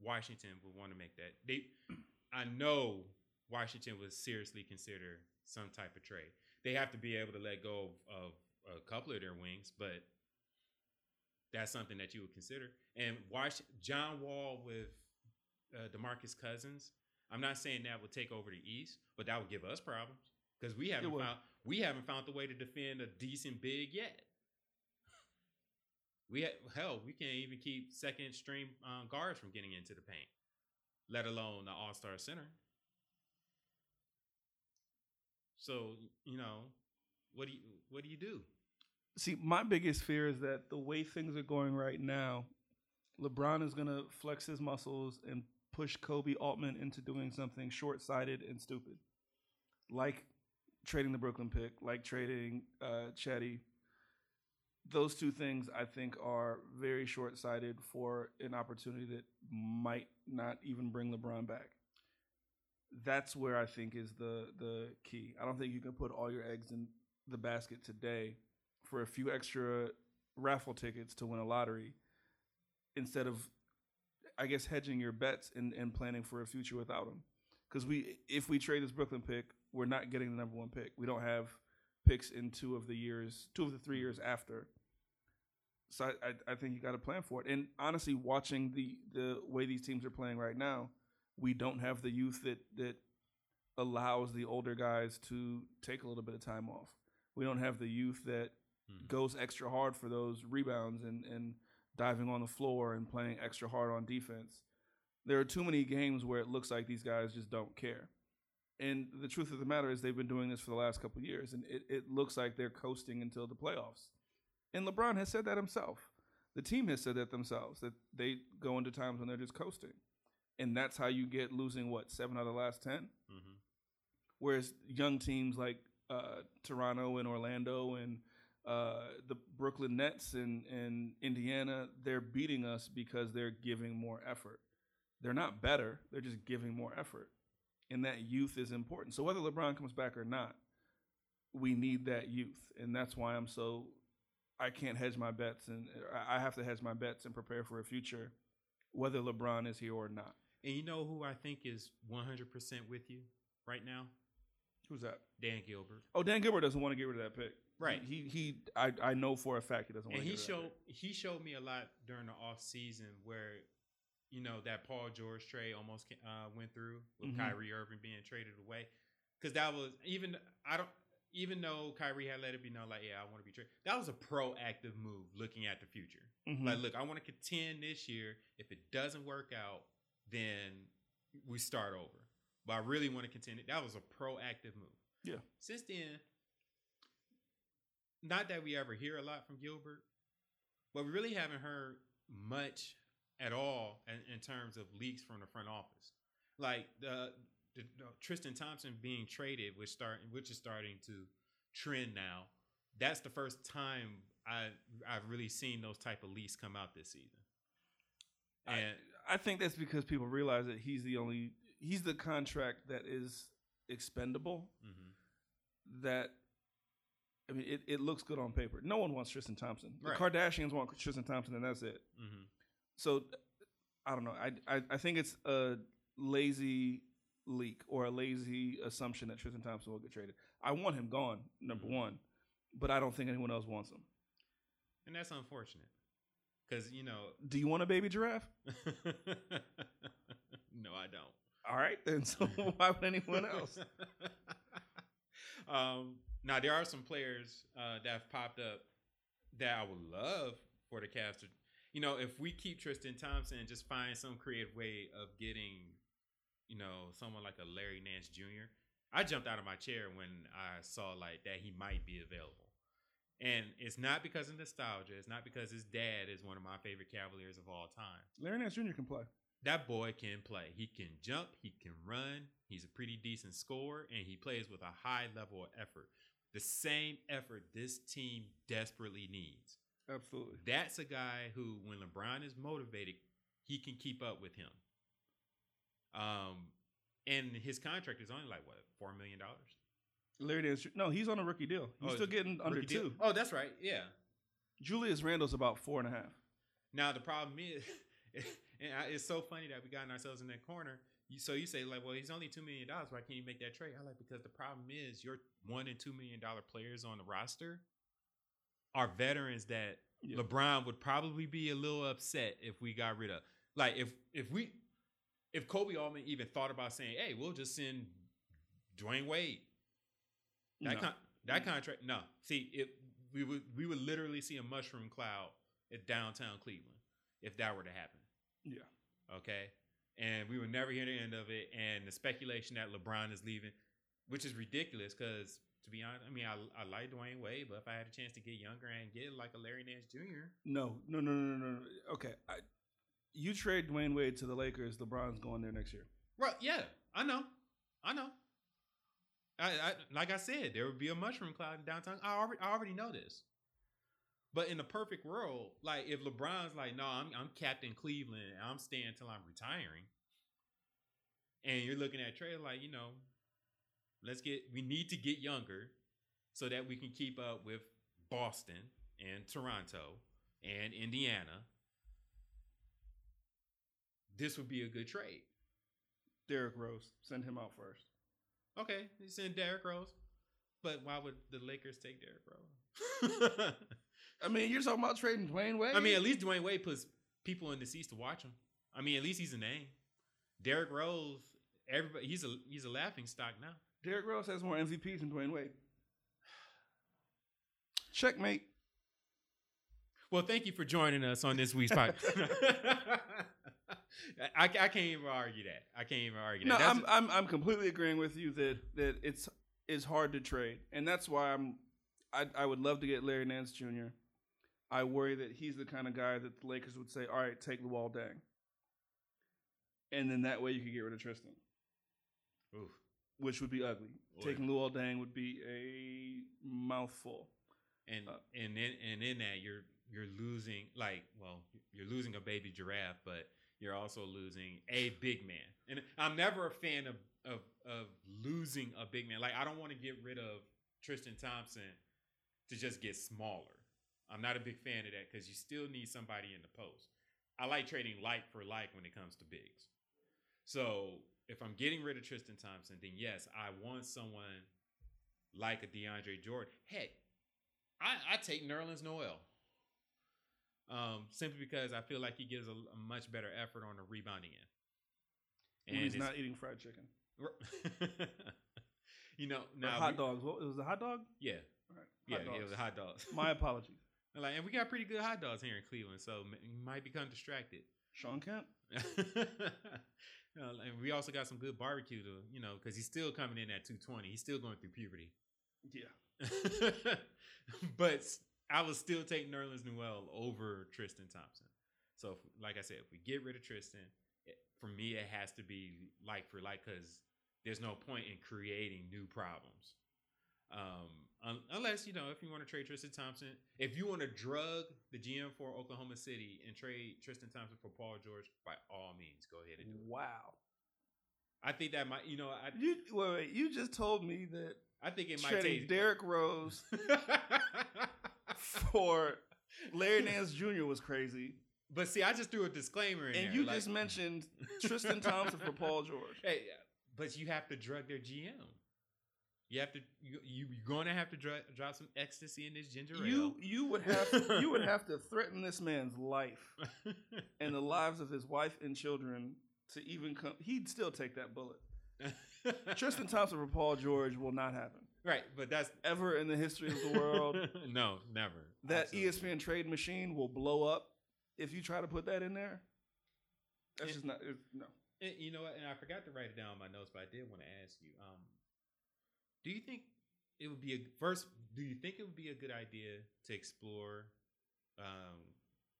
Washington would want to make that. They, I know Washington would seriously consider some type of trade. They have to be able to let go of, of a couple of their wings, but that's something that you would consider. And watch John Wall with uh, Demarcus Cousins. I'm not saying that would take over the East, but that would give us problems because we haven't found we haven't found the way to defend a decent big yet. We had, hell, we can't even keep second string um, guards from getting into the paint, let alone the All Star center. So you know, what do you what do you do? See, my biggest fear is that the way things are going right now, LeBron is going to flex his muscles and push Koby Altman into doing something short sighted and stupid. Like trading the Brooklyn pick, like trading uh, Cedi. Those two things I think are very short sighted for an opportunity that might not even bring LeBron back. That's where I think is the the key. I don't think you can put all your eggs in the basket today for a few extra raffle tickets to win a lottery instead of I guess hedging your bets and, and planning for a future without him. Because we if we trade this Brooklyn pick, we're not getting the number one pick. We don't have picks in two of the years, two of the three years after. So I, I, I think you got to plan for it. And honestly, watching the the way these teams are playing right now, we don't have the youth that that allows the older guys to take a little bit of time off. We don't have the youth that Mhm. goes extra hard for those rebounds and, and diving on the floor and playing extra hard on defense. There are too many games where it looks like these guys just don't care. And the truth of the matter is they've been doing this for the last couple of years, and it, it looks like they're coasting until the playoffs. And LeBron has said that himself. The team has said that themselves, that they go into times when they're just coasting. And that's how you get losing, what, seven out of the last 10? Mhm. Whereas young teams like uh, Toronto and Orlando and uh, the Brooklyn Nets and, and Indiana, they're beating us because they're giving more effort. They're not better, they're just giving more effort. And that youth is important. So whether LeBron comes back or not, we need that youth. And that's why I'm so I can't hedge my bets and I have to hedge my bets and prepare for a future, whether LeBron is here or not. And you know who I think is 100% with you right now? Who's that? Dan Gilbert. Oh, Dan Gilbert doesn't want to get rid of that pick. Right. He he. I, I know for a fact he doesn't want And to. he get rid of showed he showed me a lot during the off season where, you know, that Paul George trade almost uh, went through with Mhm. Kyrie Irving being traded away, because that was even I don't even though Kyrie had let it be known like yeah I want to be traded. That was a proactive move looking at the future. Mhm. Like, look, I want to contend this year. If it doesn't work out, then we start over. But I really want to contend. it. That was a proactive move. Yeah. Since then, not that we ever hear a lot from Gilbert, but we really haven't heard much at all in, in terms of leaks from the front office. Like the, the, the Tristan Thompson being traded, which start which is starting to trend now. That's the first time I I've really seen those type of leaks come out this season. I- And I think that's because people realize that he's the only he's the contract that is expendable. mhm. That I mean, it, it looks good on paper. No one wants Tristan Thompson. The Kardashians want Tristan Thompson, and that's it. Mhm. So I don't know. I, I I think it's a lazy leak or a lazy assumption that Tristan Thompson will get traded. I want him gone, number Mhm. one, but I don't think anyone else wants him. and that's unfortunate because you know. Do you want a baby giraffe? no, I don't. All right, then. So why would anyone else? um, now there are some players uh, that have popped up that I would love for the Cavs to. You know, if we keep Tristan Thompson and just find some creative way of getting, you know, someone like a Larry Nance Jr. I jumped out of my chair when I saw like that he might be available. And it's not because of nostalgia. It's not because his dad is one of my favorite Cavaliers of all time Larry Nance Jr. can play. That boy can play. He can jump, he can run, he's a pretty decent scorer, and he plays with a high level of effort. The same effort this team desperately needs. Absolutely. That's a guy who, when LeBron is motivated, he can keep up with him. Um, and his contract is only like what four million dollars. Larry. Jr. No, he's on a rookie deal. He's Oh, still getting under Rookie deal? two. Oh, that's right. Yeah. Julius Randle's about four and a half. Now the problem is, and I, it's so funny that we got ourselves in that corner. You, so you say like, well, he's only two million dollars. Why can't you make that trade? I like because the problem is your one and two million dollar players on the roster are veterans that Yeah. LeBron would probably be a little upset if we got rid of. Like if if we if Koby Altman even thought about saying, hey, we'll just send Dwyane Wade. That No. con- that contract, no. See, it we would we would literally see a mushroom cloud at downtown Cleveland if that were to happen. Yeah. Okay, and we would never hear the end of it. And the speculation that LeBron is leaving, which is ridiculous, because to be honest, I mean, I I like Dwyane Wade, but if I had a chance to get younger and get like a Larry Nance Jr., No, no, no, no, no, no. Okay, I, you trade Dwyane Wade to the Lakers. LeBron's going there next year. right? Yeah, I know, I know. I, I like I said, there would be a mushroom cloud in downtown. I already I already know this. But in the perfect world, like if LeBron's like, no, I'm I'm Captain Cleveland, and I'm staying until I'm retiring, and you're looking at trade like, you know, let's get we need to get younger so that we can keep up with Boston and Toronto and Indiana. This would be a good trade. Derrick Rose, send him out first. Okay, you send Derrick Rose, but why would the Lakers take Derrick Rose? I mean, you're talking about trading Dwyane Wade. I mean, at least Dwyane Wade puts people in the seats to watch him. I mean, at least he's a name. Derrick Rose, everybody, he's a he's a laughing stock now. Derrick Rose has more MVPs than Dwyane Wade. Checkmate. Well, thank you for joining us on this week's podcast. I, I can't even argue that. I can't even argue No, that. I'm, I'm I'm completely agreeing with you that that it's it's hard to trade, and that's why I'm I I would love to get Larry Nance Jr. I worry that he's the kind of guy that the Lakers would say, "All right, take Luol Deng," and then that way you could get rid of Tristan. Oof. which would be ugly. Or- Taking Luol Deng would be a mouthful. and Uh, and in and in that you're you're losing like well you're losing a baby giraffe, but you're also losing a big man. And I'm never a fan of of of losing a big man. Like I don't want to get rid of Tristan Thompson to just get smaller. I'm not a big fan of that because you still need somebody in the post. I like trading like for like when it comes to bigs. So if I'm getting rid of Tristan Thompson, then yes, I want someone like a DeAndre Jordan. Heck, I, I take Nerlens Noel. Um, simply because I feel like he gives a, a much better effort on the rebounding end. When he's not eating fried chicken. you know, Or hot we- dogs. What, it was a hot dog? Yeah, right. yeah, it was hot dogs. My apologies. Like, and we got pretty good hot dogs here in Cleveland, so you might become distracted. Shawn Kemp? And we also got some good barbecue to, you know, because he's still coming in at 220. He's still going through puberty. Yeah. but I would still take Nerlens Noel over Tristan Thompson. So, if, like I said, if we get rid of Tristan, it, for me, it has to be like for like because there's no point in creating new problems. Um, un- unless you know, if you want to trade Tristan Thompson, if you want to drug the GM for Oklahoma City and trade Tristan Thompson for Paul George, by all means, go ahead and do it. Wow. I think that might, you know, I You wait, wait, you just told me that I think it might trading Derrick Rose for Larry Nance Jr. was crazy. But see, I just threw a disclaimer in And there. you like- just mentioned Tristan Thompson for Paul George. Hey, but you have to drug their GM. You have to. You, you you're going to have to dr- drop some ecstasy in this ginger ale. You you would have you would have to threaten this man's life and the lives of his wife and children to even come. He'd still take that bullet. Tristan Thompson for Paul George will not happen right, but that's ever in the history of the world. no, never. that Absolutely. ESPN trade machine will blow up if you try to put that in there. That's Yeah. just not it, no. And you know what? And I forgot to write it down in my notes, but I did want to ask you. Do you think it would be a first? Do you think it would be a good idea to explore um,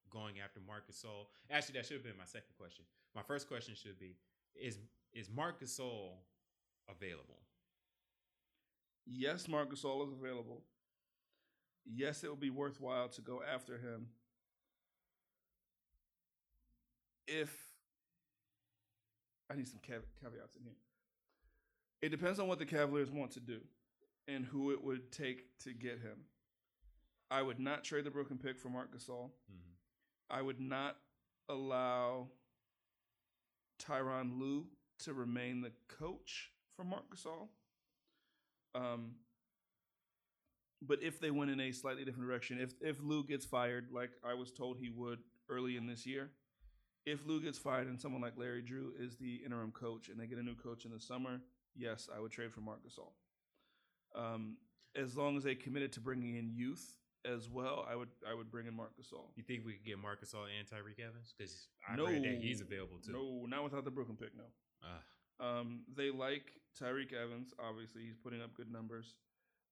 going after Marcus Gasol? Actually, that should have been my second question. My first question should be: Is is Marcus Gasol available? Yes, Marc Gasol is available. Yes, it would be worthwhile to go after him if I need some cav- caveats in here. It depends on what the Cavaliers want to do and who it would take to get him. I would not trade the Brooklyn pick for Marc Gasol. Mhm. I would not allow Tyronn Lue to remain the coach for Marc Gasol. Um, but if they went in a slightly different direction, if if Lue gets fired, like I was told he would early in this year, if Lue gets fired and someone like Larry Drew is the interim coach and they get a new coach in the summer, yes, I would trade for Marc Gasol. Um, as long as they committed to bringing in youth as well, I would I would bring in Marc Gasol. You think we could get Marcus Gasol and Tyreke Evans? Because I no, heard that he's available too. No, not without the Brooklyn pick. No. Ah, Um, they like Tyreke Evans. Obviously, he's putting up good numbers.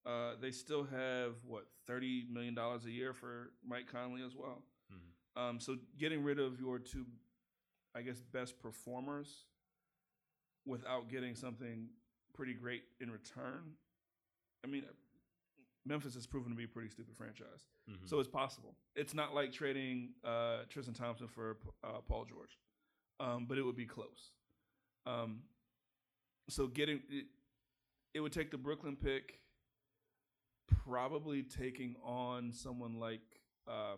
Uh, they still have what thirty million dollars a year for Mike Conley as well. Mhm. Um, so getting rid of your two, I guess, best performers without getting something pretty great in return. I mean, Memphis has proven to be a pretty stupid franchise. mhm. So it's possible. It's not like trading uh, Tristan Thompson for uh, Paul George, um, but it would be close. Um, so getting it, it would take the Brooklyn pick, probably taking on someone like uh,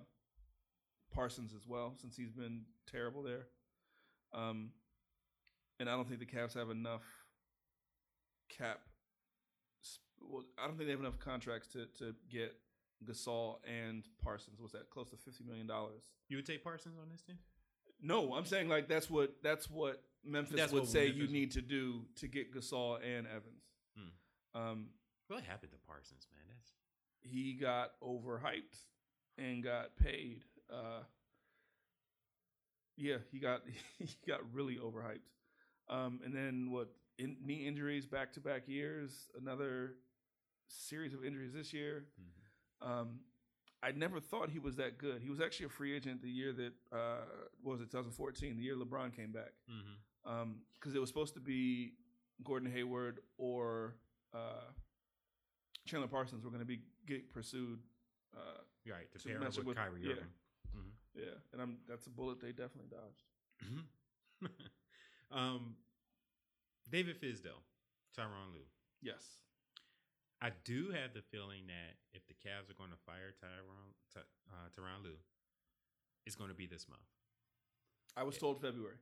Parsons as well, since he's been terrible there. Um, and I don't think the Cavs have enough cap. Well, I don't think they have enough contracts to to get Gasol and Parsons. What's that? Close to fifty million dollars. you would take Parsons on this team? No, I'm saying like that's what that's what Memphis That's would what say Memphis you would- need to do to get Gasol and Evans. Hmm. Um, What happened to Parsons, man? That's he got overhyped and got paid. Uh, yeah, he got he got really overhyped. Um, and then what? In, knee injuries back to back years. Another series of injuries this year. mhm. Um, I never thought he was that good. He was actually a free agent the year that uh, was it 2014, the year LeBron came back. Because it was supposed to be Gordon Hayward or uh, Chandler Parsons were going to be get pursued. Uh, right to to pair with with- Kyrie yeah. Irving. Mhm. yeah, and I'm that's a bullet they definitely dodged. um, David Fizdale, Tyronn Lue. Yes. I do have the feeling that if the Cavs are going to fire Tyronn Ty, uh, Tyronn Lue, it's going to be this month, I was told February.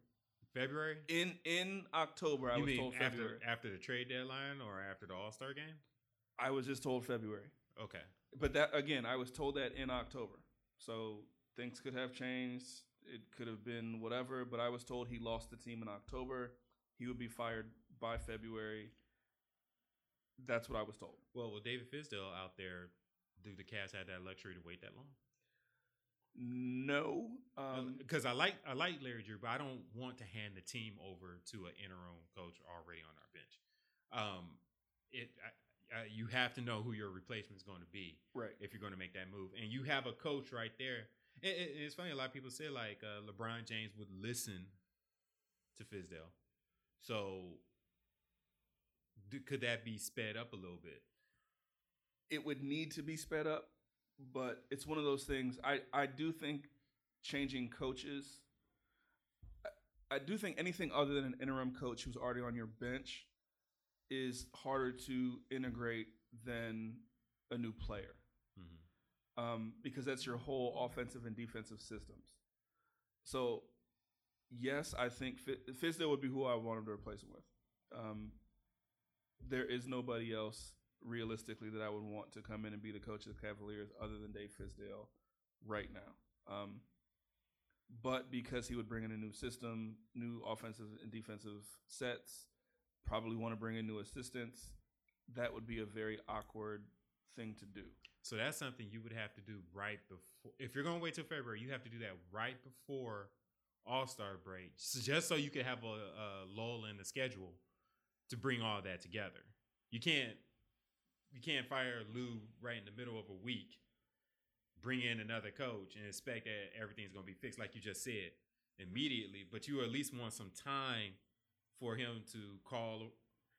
February. In in October, I you was mean told after after the trade deadline or after the All Star game? I was just told February. Okay, But that again, I was told that in October. So things could have changed. It could have been whatever, but I was told he lost the team in October. He would be fired by February. That's what I was told. well, with David Fizdale out there, do the Cavs have that luxury to wait that long? No. Um, Because I like I like Larry Drew, but I don't want to hand the team over to an interim coach already on our bench. Um, it I, I, you have to know who your replacement is going to be right. if you're going to make that move, and you have a coach right there. It, it- it's funny. A lot of people say like uh, LeBron James would listen to Fizdale, so d- could that be sped up a little bit? It would need to be sped up, but it's one of those things. I, I do think changing coaches, I, I do think anything other than an interim coach who's already on your bench is harder to integrate than a new player. hmm um, because that's your whole offensive and defensive systems. So, yes, I think Fi- Fizdale would be who I want him to replace him with. Um, there is nobody else realistically that I would want to come in and be the coach of the Cavaliers other than Dave Fizdale right now. Um, but because he would bring in a new system, new offensive and defensive sets, probably want to bring in new assistants, that would be a very awkward thing to do. So that's something you would have to do right before. If you're going to wait till February, you have to do that right before All Star break, so just so you can have a, a lull in the schedule to bring all that together. You can't you can't fire Lue right in the middle of a week, bring in another coach, and expect that everything's going to be fixed like you just said immediately. But you at least want some time for him to call,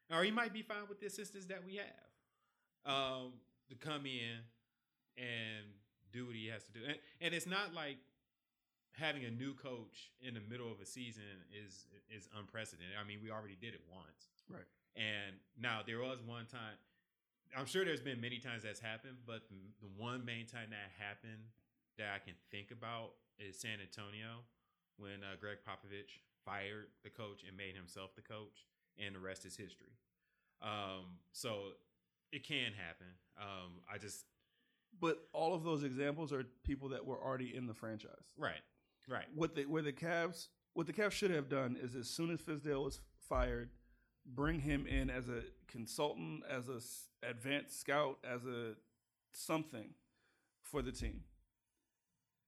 or he might be fine with the assistants that we have um, to come in and do what he has to do. And, and it's not like having a new coach in the middle of a season is is unprecedented. I mean, we already did it once. Right. And now there was one time. I'm sure there's been many times that's happened, but the, the one main time that happened that I can think about is San Antonio when uh, Gregg Popovich fired the coach and made himself the coach, and the rest is history. Um, so it can happen. Um, I just But all of those examples are people that were already in the franchise. right, right. What the where the Cavs what the Cavs should have done is as soon as Fizdale was fired, bring him in as a consultant, as a s- advanced scout, as a something for the team,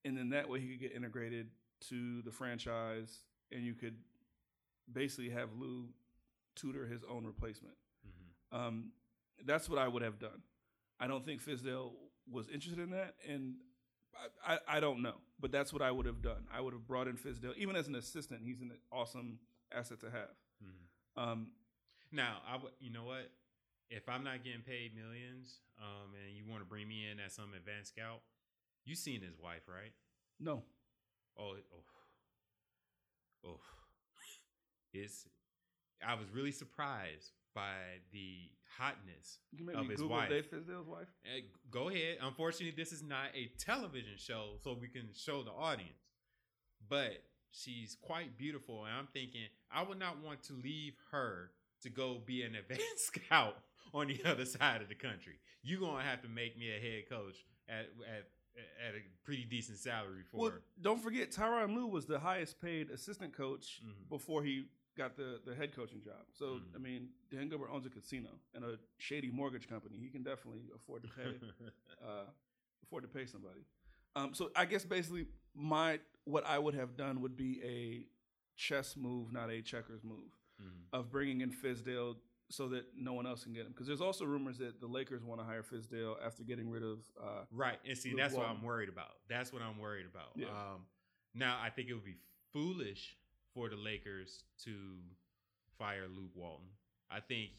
and then that way he could get integrated to the franchise, and you could basically have Lue tutor his own replacement. Mhm. Um, that's what I would have done. I don't think Fizdale was interested in that, and I, I, I don't know, but that's what I would have done. I would have brought in Fizdale, even as an assistant. He's an awesome asset to have. Mhm. Um, Now, I would, you know what? If I'm not getting paid millions, um, and you want to bring me in as some advanced scout, you seen his wife, right? no, Oh, oh, oh, it's. I was really surprised by the hotness you can maybe Of his Google wife. Dave Fizdale's wife. Eh, go ahead. Unfortunately, this is not a television show, so we can show the audience. But she's quite beautiful, and I'm thinking I would not want to leave her to go be an advanced scout on the other side of the country. You're gonna have to make me a head coach at at at a pretty decent salary for Well, her. don't forget Tyronn Lue was the highest paid assistant coach Mhm. before he got the, the head coaching job. So Mhm. I mean, Dan Gilbert owns a casino and a shady mortgage company. He can definitely afford to pay. uh, afford to pay somebody. Um, so I guess basically my what I would have done would be a chess move, not a checkers move, Mhm. of bringing in Fizdale so that no one else can get him. Because there's also rumors that the Lakers want to hire Fizdale after getting rid of. Uh, Right. And see, Luke that's what I'm worried about. That's what I'm worried about. Yeah. Um, now, I think it would be foolish for the Lakers to fire Luke Walton I think,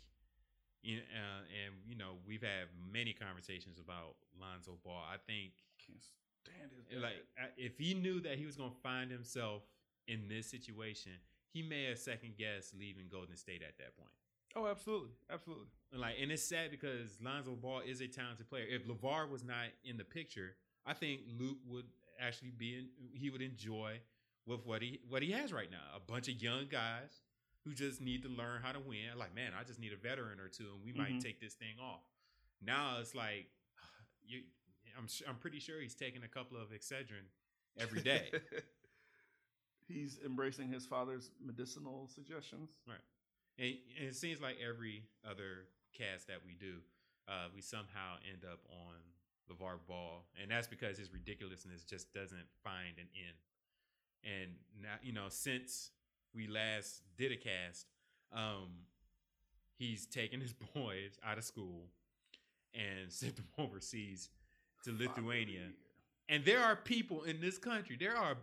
you uh, and you know, we've had many conversations about Lonzo Ball. I think Can't stand his like if he knew that he was going to find himself in this situation, he may have second guessed leaving Golden State at that point. oh, absolutely, absolutely. And, Like, and it's sad because Lonzo Ball is a talented player. If LaVar was not in the picture, I think Luke would actually be in. He would enjoy with what he what he has right now. A bunch of young guys who just need to learn how to win. Like, man, I just need a veteran or two, and we might Mhm. take this thing off. Now it's like you. I'm I'm pretty sure he's taking a couple of Excedrin every day. He's embracing his father's medicinal suggestions. And, and it seems like every other cast that we do, uh, we somehow end up on LaVar Ball. And that's because his ridiculousness just doesn't find an end. And now, you know, since we last did a cast, um, he's taken his boys out of school and sent them overseas to Lithuania. And there are people in this country, there are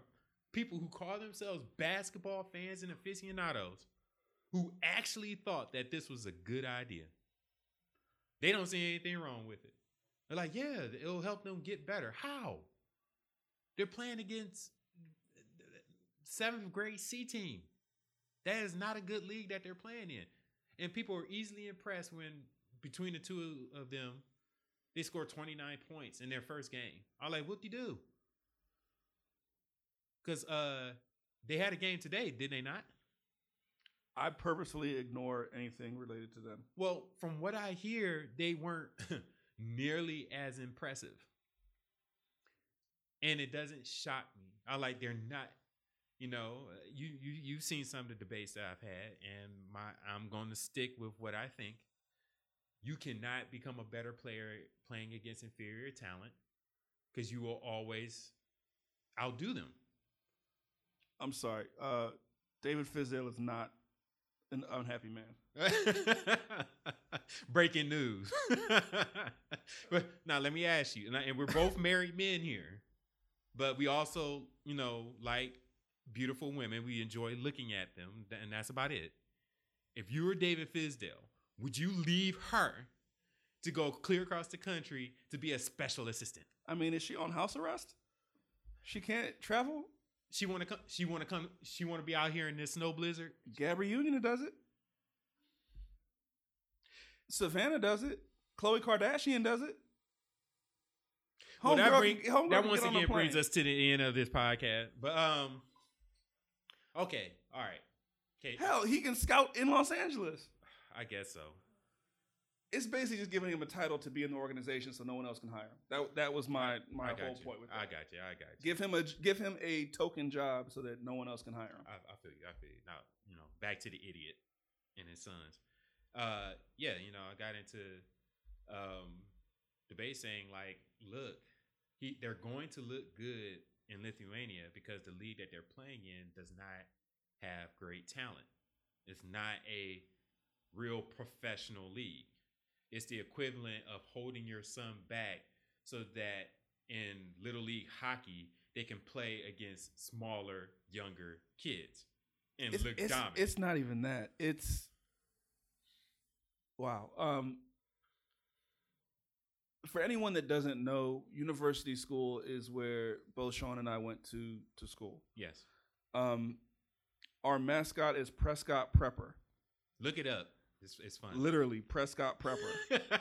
people who call themselves basketball fans and aficionados who actually thought that this was a good idea. They don't see anything wrong with it. They're like, yeah, it'll help them get better. How? They're playing against seventh grade C team. That is not a good league that they're playing in. And people are easily impressed when between the two of them, they scored 29 points in their first game. I'm like, what do you do? Because uh, they had a game today, did they not? I purposely ignore anything related to them. Well, from what I hear, they weren't nearly as impressive. And it doesn't shock me. I like they're not, you know, uh, you you you've seen some of the debates that I've had, and my I'm going to stick with what I think. You cannot become a better player playing against inferior talent because you will always outdo them. I'm sorry. Uh, David Fizdale is not an unhappy man. Breaking news. but now let me ask you, and, I, and we're both married men here, but we also, you know, like beautiful women. We enjoy looking at them, and that's about it. If you were David Fizdale, would you leave her to go clear across the country to be a special assistant? I mean, is she on house arrest? She can't travel. She want to come. She want to come. She want to be out here in this snow blizzard. Gabby Union does it. Savannah does it. Khloe Kardashian does it. Well, that, Homegirl bring, that once again brings us to the end of this podcast. But um, okay, all right, okay, Hell, he can scout in Los Angeles. I guess so. It's basically just giving him a title to be in the organization, so no one else can hire him. That that was my my I got whole you. point with that. I got you. I got you. Give him a give him a token job so that no one else can hire him. I, I feel you. I feel you. Now, you know, back to the idiot and his sons. Uh, yeah, you know, I got into um debate saying like, look, he they're going to look good in Lithuania because the league that they're playing in does not have great talent. It's not a real professional league. It's the equivalent of holding your son back so that in little league hockey they can play against smaller, younger kids and It's, look it's, dominant. it's not even that. It's wow. Um, for anyone that doesn't know, university school is where both Shawn and I went to to school. yes, Um, our mascot is Prescott Prepper. look it up. It's, it's fun. Literally, Prescott Prepper.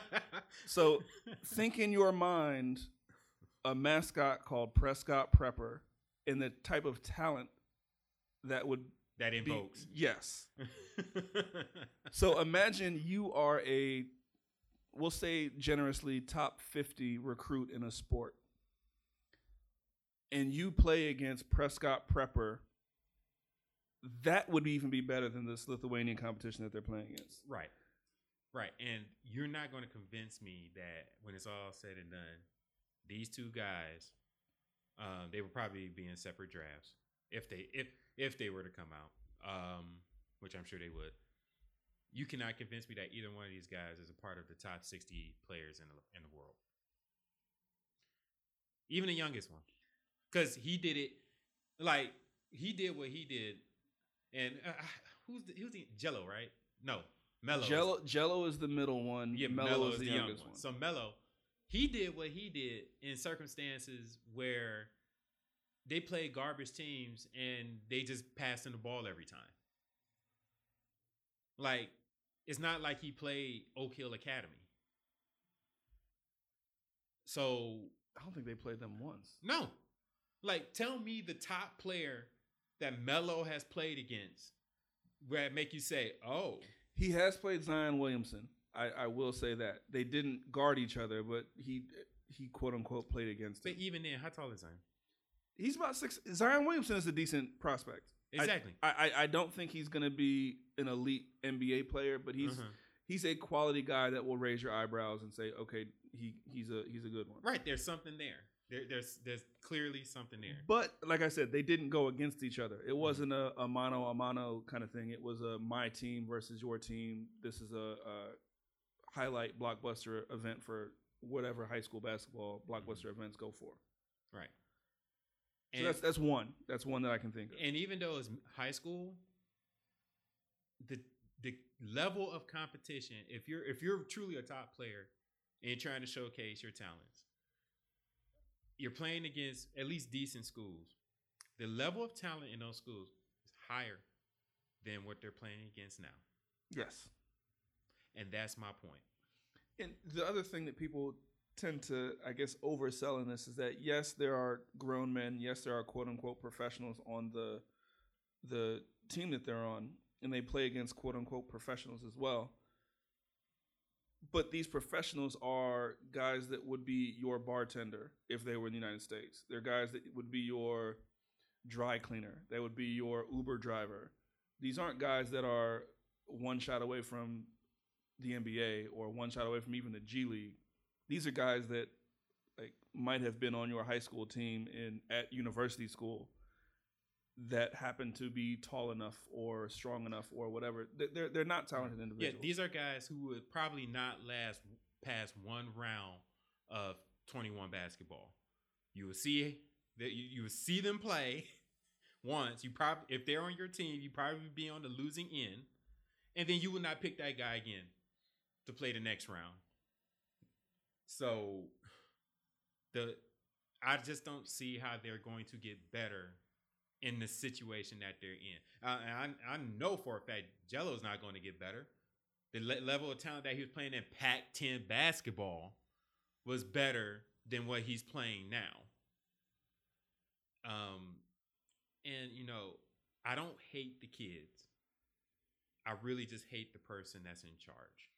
So think in your mind a mascot called Prescott Prepper and the type of talent that would that be invokes. yes. So imagine you are a we'll say generously top 50 recruit in a sport. And you play against Prescott Prepper. That would even be better than this Lithuanian competition that they're playing against. Right. Right. And you're not going to convince me that when it's all said and done, these two guys, um, they would probably be in separate drafts if they if if they were to come out, um, which I'm sure they would. You cannot convince me that either one of these guys is a part of the top 60 players in the in the world. Even the youngest one, because he did it like he did what he did, and uh, who's the, who's the Gelo right? No, Melo. Gelo Gelo is the middle one. yeah, Melo, Melo is the young youngest one. So Melo, he did what he did in circumstances where they played garbage teams and they just passed him the ball every time. Like, it's not like he played Oak Hill Academy. So I don't think they played them once. no, like tell me the top player that Melo has played against, where it make you say, "Oh, He has played Zion Williamson. I, I will say that they didn't guard each other, but he he quote unquote played against but him. even then, how tall is Zion?" He's about six. Zion Williamson is a decent prospect. Exactly. I, I, I don't think he's going to be an elite NBA player, but he's Uh-huh. he's a quality guy that will raise your eyebrows and say, okay, he he's a he's a good one. Right, there's something there. there. There's there's clearly something there. But like I said, they didn't go against each other. Mm-hmm. It wasn't a, a mano a mano kind of thing. It was a my team versus your team. This is a, a highlight blockbuster event for whatever high school basketball blockbuster events go for. Right. So And, that's that's one. That's one that I can think of. and even though it's high school, the the level of competition, if you're if you're truly a top player and you're trying to showcase your talents, you're playing against at least decent schools. The level of talent in those schools is higher than what they're playing against now. Yes. And that's my point. And the other thing that people tend to, I guess, oversell in this is that yes, there are grown men, yes, there are quote unquote professionals on the the team that they're on, and they play against quote unquote professionals as well. But these professionals are guys that would be your bartender if they were in the United States. They're guys that would be your dry cleaner. They would be your Uber driver. These aren't guys that are one shot away from the NBA or one shot away from even the G League. These are guys that like might have been on your high school team in at university school that happen to be tall enough or strong enough or whatever. They- They're they're not talented individuals. Yeah, these are guys who would probably not last past one round of 21 basketball. You will see that you, you will see them play once. You probably if they're on your team, you probably be on the losing end, and then you will not pick that guy again to play the next round. So the I just don't see how they're going to get better in the situation that they're in. Uh, and I, I know for a fact Gelo's not going to get better. The le- level of talent that he was playing in Pac-10 basketball was better than what he's playing now. Um, and you know, I don't hate the kids. I really just hate the person that's in charge.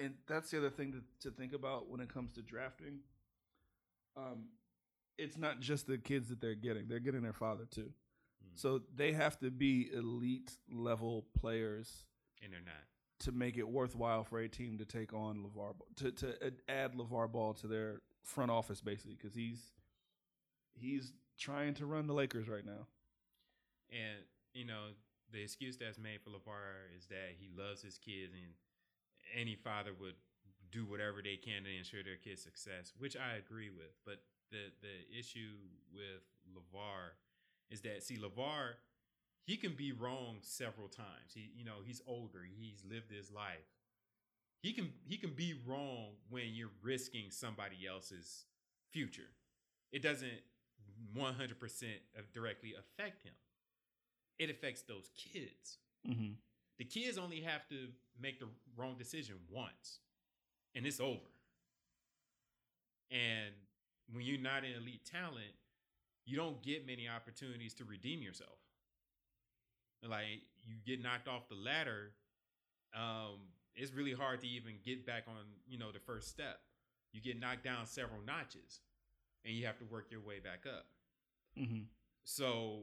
And that's the other thing to, to think about when it comes to drafting. Um, it's not just the kids that they're getting; they're getting their father too. Mm. So they have to be elite level players and they're not. to make it worthwhile for a team to take on LaVar to to add LaVar Ball to their front office basically because he's he's trying to run the Lakers right now. And you know, the excuse that's made for LaVar is that he loves his kids, and any father would do whatever they can to ensure their kid's success, which I agree with. But the the issue with LaVar is that see LaVar, he can be wrong several times. He you know he's older, he's lived his life. He can he can be wrong when you're risking somebody else's future. It doesn't 100% directly affect him it affects those kids. Mm-hmm. The kids only have to make the wrong decision once, and it's over. And when you're not an elite talent, you don't get many opportunities to redeem yourself. Like you get knocked off the ladder, um, it's really hard to even get back on, you know, the first step. You get knocked down several notches, and you have to work your way back up. Mm-hmm. So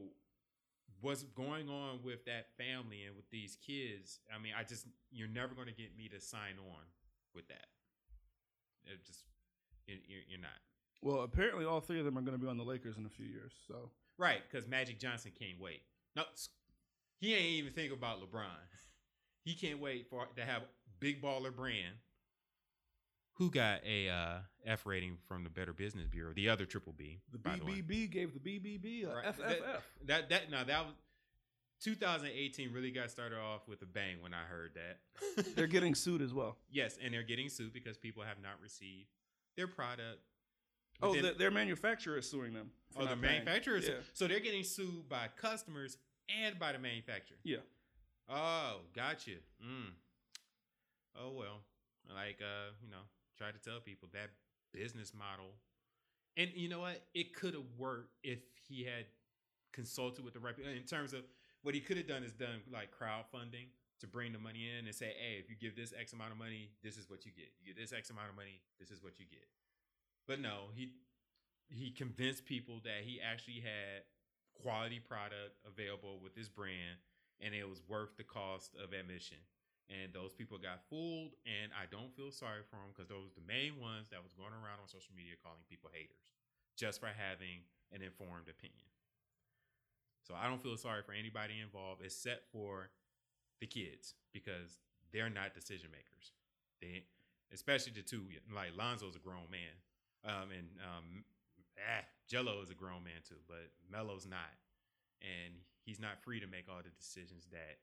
what's going on with that family and with these kids? I mean, I just you're never going to get me to sign on with that. It just you're, you're not Well, apparently all three of them are going to be on the Lakers in a few years. So right because Magic Johnson can't wait. No, he ain't even think about LeBron. He can't wait for to have big baller brand. Who got a uh, F rating from the Better Business Bureau? The other triple B. the by the. BBB gave the BBB a Right. FFF. That, that that now that was 2018 really got started off with a bang when I heard that. They're getting sued as well. yes, and they're getting sued because people have not received their product. Oh, within- the, their manufacturer is suing them. oh, the not paying. manufacturers. Yeah. So they're getting sued by customers and by the manufacturer. Yeah. Oh, gotcha. Mm. Oh well, like uh, you know, try to tell people that business model, and you know what, it could have worked if he had consulted with the right people. In terms of what he could have done is done like crowdfunding to bring the money in and say, hey, if you give this X amount of money, this is what you get. You get this X amount of money, this is what you get. But no, he he convinced people that he actually had quality product available with his brand and it was worth the cost of admission. And those people got fooled, and I don't feel sorry for them because those were the main ones that was going around on social media calling people haters just for having an informed opinion. So I don't feel sorry for anybody involved except for the kids because they're not decision makers. They, especially the two, like Lonzo's a grown man, um, and um, ah, Gelo is a grown man too, but Melo's not, and he's not free to make all the decisions that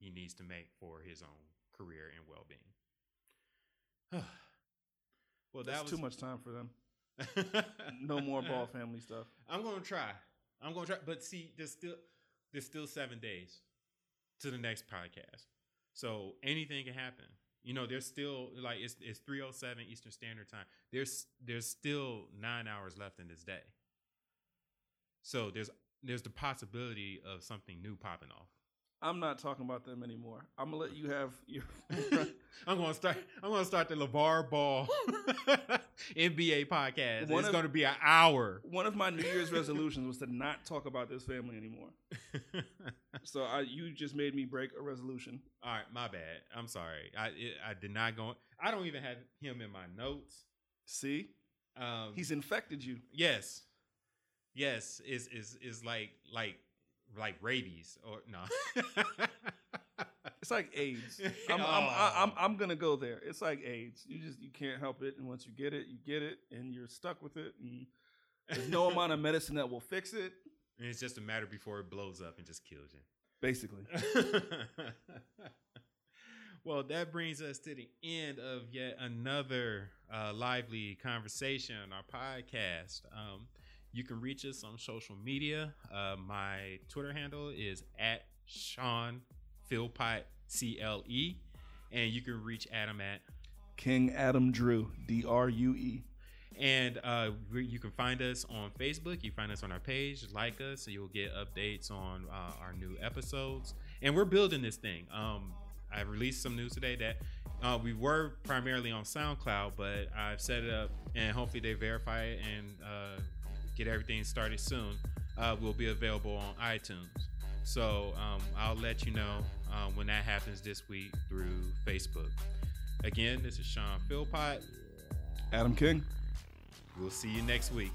he needs to make for his own career and well being. well, that That's was too much time for them. No more ball family stuff. I'm gonna try. I'm gonna try, but see, there's still there's still seven days to the next podcast, so anything can happen. You know, there's still like it's it's 307 Eastern Standard Time. There's there's still nine hours left in this day, so there's there's the possibility of something new popping off. I'm not talking about them anymore. I'm gonna let you have your. I'm gonna start. I'm gonna start the LaVar Ball NBA podcast. One it's of- gonna be an hour. One of my New Year's resolutions was to not talk about this family anymore. So I, you just made me break a resolution. All right, my bad. I'm sorry. I it, I did not go. I don't even have him in my notes. See, Um, he's infected you. yes, yes. Is is is like like like rabies or no? It's like AIDS. I'm, I'm, Oh. I'm, I'm gonna go there. It's like AIDS. You just you can't help it, and once you get it, you get it, and you're stuck with it. And there's no amount of medicine that will fix it. And it's just a matter before it blows up and just kills you. Basically, well, that brings us to the end of yet another uh, lively conversation on our podcast. Um, you can reach us on social media. Uh, my Twitter handle is at Shawn Philpot C L E, and you can reach Adam at King Adam Drue, D R U E. and uh, you can find us on Facebook. You find us on our page. Like us, so you'll get updates on uh, our new episodes. And we're building this thing. Um, I released some news today that uh, we were primarily on SoundCloud, but I've set it up, and hopefully they verify it and uh, get everything started soon. Uh, will be available on iTunes. So um, I'll let you know uh, when that happens this week through Facebook. Again, this is Shawn Philpot. Adam King. We'll see you next week.